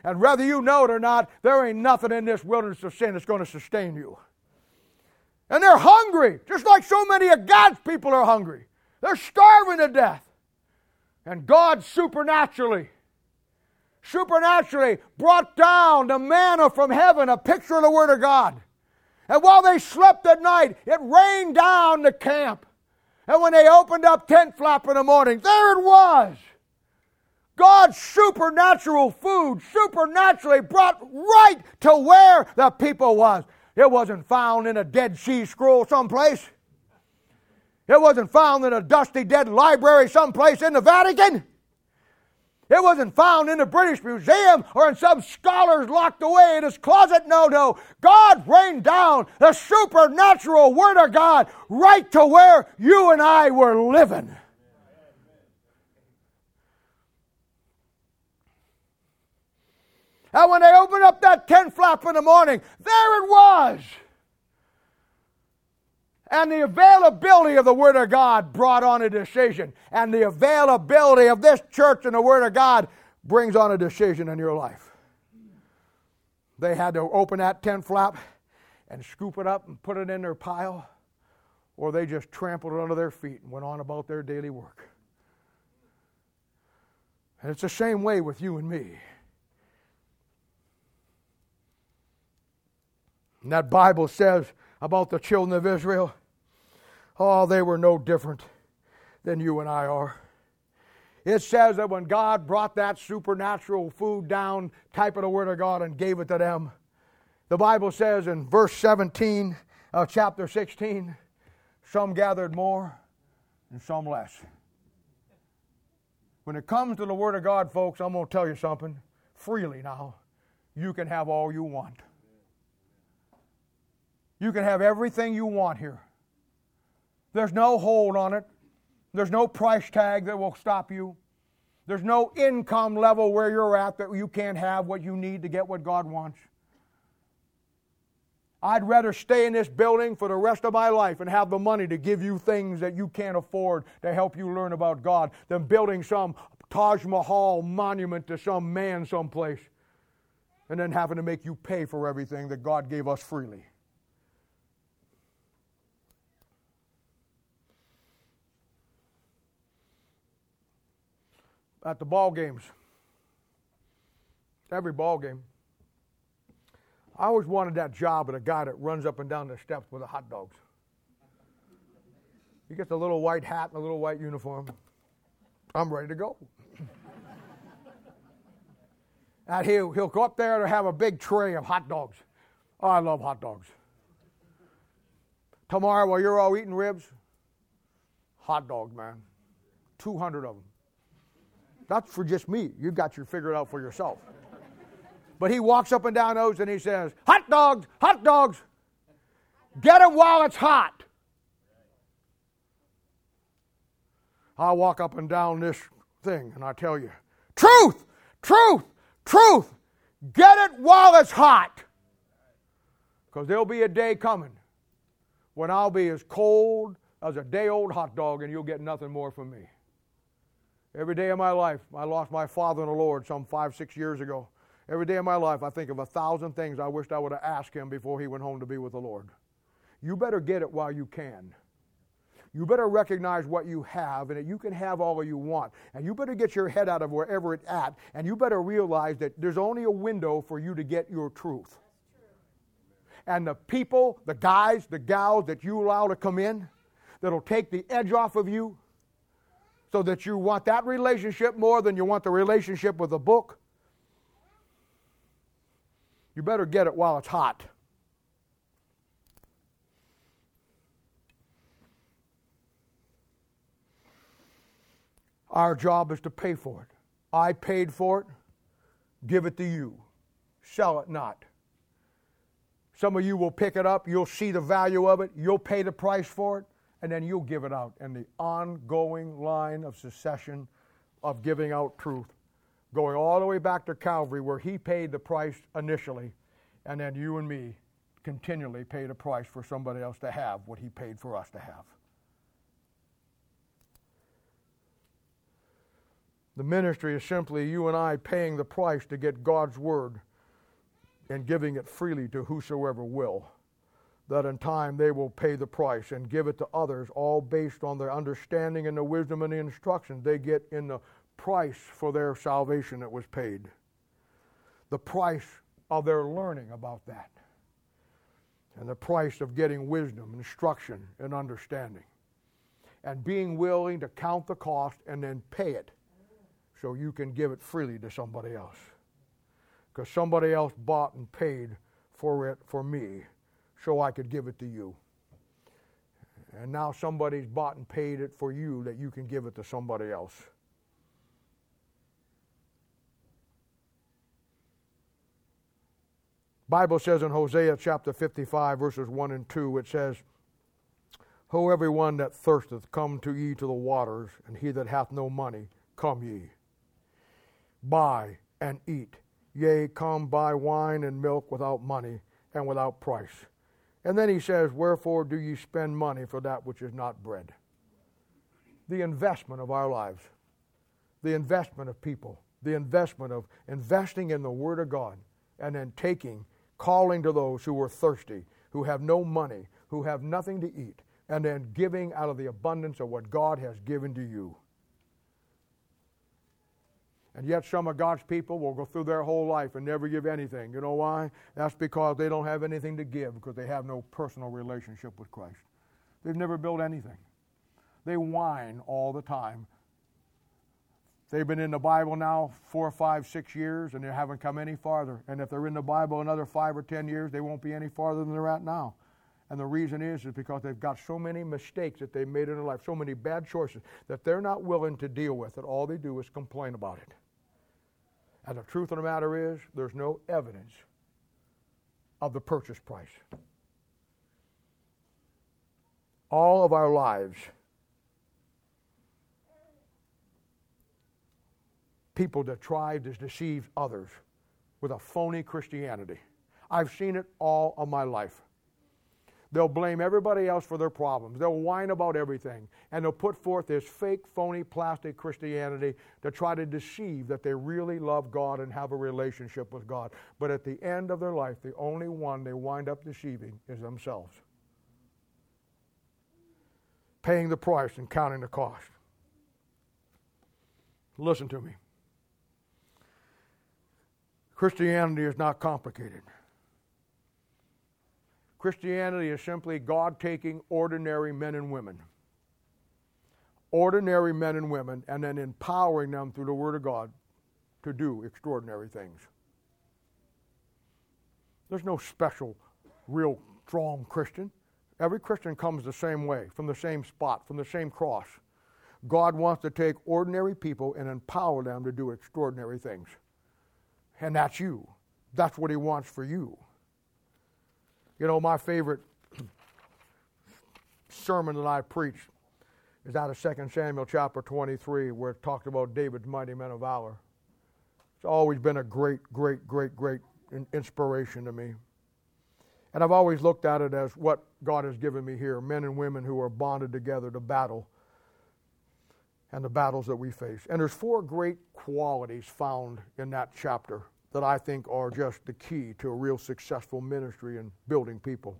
And whether you know it or not, there ain't nothing in this wilderness of sin that's going to sustain you. And they're hungry, just like so many of God's people are hungry. They're starving to death. And God supernaturally, supernaturally brought down the manna from heaven, a picture of the Word of God. And while they slept at night, it rained down the camp. And when they opened up tent flap in the morning, there it was. God's supernatural food supernaturally brought right to where the people was. It wasn't found in a Dead Sea Scroll someplace. It wasn't found in a dusty dead library someplace in the Vatican. It wasn't found in the British Museum or in some scholar's locked away in his closet. No, no. God rained down the supernatural Word of God right to where you and I were living. And when they opened up that tent flap in the morning, there it was. And the availability of the Word of God brought on a decision. And the availability of this church and the Word of God brings on a decision in your life. They had to open that tent flap and scoop it up and put it in their pile, or they just trampled it under their feet and went on about their daily work. And it's the same way with you and me. And that Bible says about the children of Israel, oh, they were no different than you and I are. It says that when God brought that supernatural food down, type of the Word of God, and gave it to them, the Bible says in verse 17 of chapter 16, some gathered more and some less. When it comes to the Word of God, folks, I'm going to tell you something freely now. You can have all you want. You can have everything you want here. There's no hold on it. There's no price tag that will stop you. There's no income level where you're at that you can't have what you need to get what God wants. I'd rather stay in this building for the rest of my life and have the money to give you things that you can't afford to help you learn about God than building some Taj Mahal monument to some man someplace and then having to make you pay for everything that God gave us freely. At the ball games. Every ball game. I always wanted that job of a guy that runs up and down the steps with the hot dogs. He gets a little white hat and a little white uniform. I'm ready to go. [LAUGHS] and he'll, he'll go up there to have a big tray of hot dogs. Oh, I love hot dogs. Tomorrow, while you're all eating ribs, hot dogs, man. 200 of them. That's for just me. You've got your figured out for yourself. But he walks up and down those and he says, Hot dogs, hot dogs. Get them while it's hot. I walk up and down this thing and I tell you, truth, truth, truth. Get it while it's hot. Because there'll be a day coming when I'll be as cold as a day old hot dog and you'll get nothing more from me. Every day of my life, I lost my father in the Lord some five, six years ago. Every day of my life, I think of a thousand things I wished I would have asked him before he went home to be with the Lord. You better get it while you can. You better recognize what you have and that you can have all you want. And you better get your head out of wherever it's at. And you better realize that there's only a window for you to get your truth. And the people, the guys, the gals that you allow to come in, that'll take the edge off of you, so that you want that relationship more than you want the relationship with the book, you better get it while it's hot. Our job is to pay for it. I paid for it, give it to you. Sell it not. Some of you will pick it up, you'll see the value of it, you'll pay the price for it and then you'll give it out. And the ongoing line of secession of giving out truth, going all the way back to Calvary where he paid the price initially, and then you and me continually paid a price for somebody else to have what he paid for us to have. The ministry is simply you and I paying the price to get God's word and giving it freely to whosoever will. That in time they will pay the price and give it to others, all based on their understanding and the wisdom and the instruction they get in the price for their salvation that was paid. The price of their learning about that. And the price of getting wisdom, instruction, and understanding. And being willing to count the cost and then pay it so you can give it freely to somebody else. Because somebody else bought and paid for it for me so I could give it to you. And now somebody's bought and paid it for you that you can give it to somebody else. Bible says in Hosea chapter 55 verses 1 and 2 it says Ho every one that thirsteth come to ye to the waters and he that hath no money come ye buy and eat. Yea, come buy wine and milk without money and without price. And then he says, Wherefore do ye spend money for that which is not bread? The investment of our lives, the investment of people, the investment of investing in the Word of God, and then taking, calling to those who are thirsty, who have no money, who have nothing to eat, and then giving out of the abundance of what God has given to you. And yet, some of God's people will go through their whole life and never give anything. You know why? That's because they don't have anything to give because they have no personal relationship with Christ. They've never built anything. They whine all the time. They've been in the Bible now four, five, six years, and they haven't come any farther. And if they're in the Bible another five or ten years, they won't be any farther than they're at now. And the reason is, is because they've got so many mistakes that they've made in their life, so many bad choices that they're not willing to deal with it. All they do is complain about it. And the truth of the matter is, there's no evidence of the purchase price. All of our lives, people that tried to deceive others with a phony Christianity. I've seen it all of my life. They'll blame everybody else for their problems. They'll whine about everything. And they'll put forth this fake, phony, plastic Christianity to try to deceive that they really love God and have a relationship with God. But at the end of their life, the only one they wind up deceiving is themselves. Paying the price and counting the cost. Listen to me. Christianity is not complicated. Christianity is simply God taking ordinary men and women, ordinary men and women, and then empowering them through the Word of God to do extraordinary things. There's no special, real strong Christian. Every Christian comes the same way, from the same spot, from the same cross. God wants to take ordinary people and empower them to do extraordinary things. And that's you. That's what He wants for you. You know, my favorite sermon that I preach is out of 2 Samuel chapter 23, where it talked about David's mighty men of valor. It's always been a great, great, great, great inspiration to me. And I've always looked at it as what God has given me here men and women who are bonded together to battle and the battles that we face. And there's four great qualities found in that chapter that I think are just the key to a real successful ministry and building people.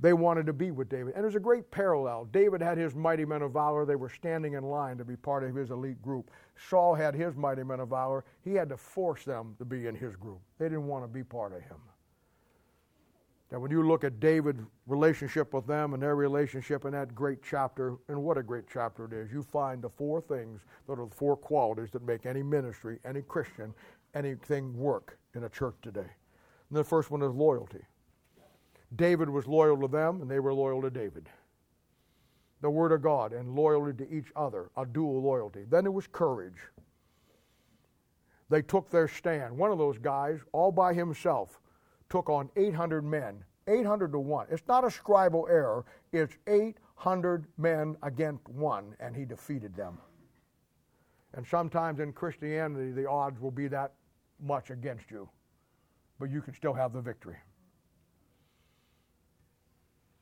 They wanted to be with David. And there's a great parallel. David had his mighty men of valor. They were standing in line to be part of his elite group. Saul had his mighty men of valor. He had to force them to be in his group. They didn't want to be part of him. Now, when you look at David's relationship with them and their relationship in that great chapter, and what a great chapter it is, you find the four things that are the four qualities that make any ministry, any Christian, anything work in a church today. And the first one is loyalty. David was loyal to them, and they were loyal to David. The Word of God and loyalty to each other, a dual loyalty. Then it was courage. They took their stand. One of those guys, all by himself, took on 800 men, 800 to 1. It's not a scribal error, it's 800 men against one, and he defeated them. And sometimes in Christianity, the odds will be that much against you, but you can still have the victory.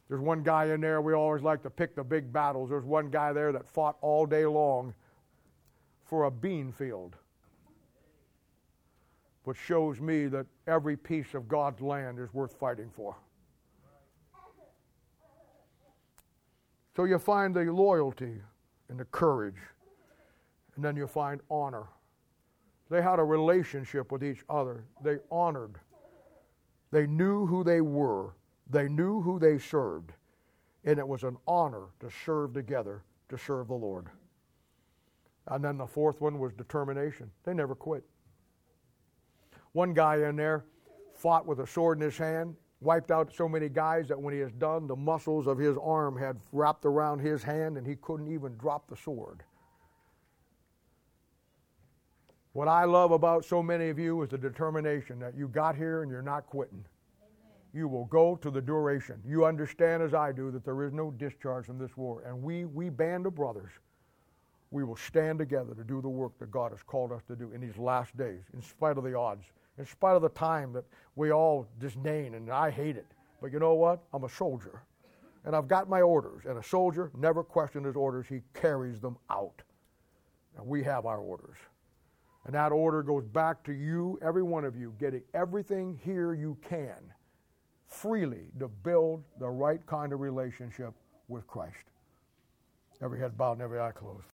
There's one guy in there, we always like to pick the big battles. There's one guy there that fought all day long for a bean field, which shows me that every piece of God's land is worth fighting for. So you find the loyalty and the courage, and then you find honor. They had a relationship with each other. They honored. They knew who they were. They knew who they served. And it was an honor to serve together to serve the Lord. And then the fourth one was determination. They never quit. One guy in there fought with a sword in his hand, wiped out so many guys that when he was done, the muscles of his arm had wrapped around his hand and he couldn't even drop the sword. What I love about so many of you is the determination that you got here and you're not quitting. You will go to the duration. You understand as I do that there is no discharge from this war. And we, we band of brothers, we will stand together to do the work that God has called us to do in these last days, in spite of the odds, in spite of the time that we all disdain and I hate it. But you know what? I'm a soldier. And I've got my orders. And a soldier never questions his orders, he carries them out. And we have our orders. And that order goes back to you, every one of you, getting everything here you can freely to build the right kind of relationship with Christ. Every head bowed and every eye closed.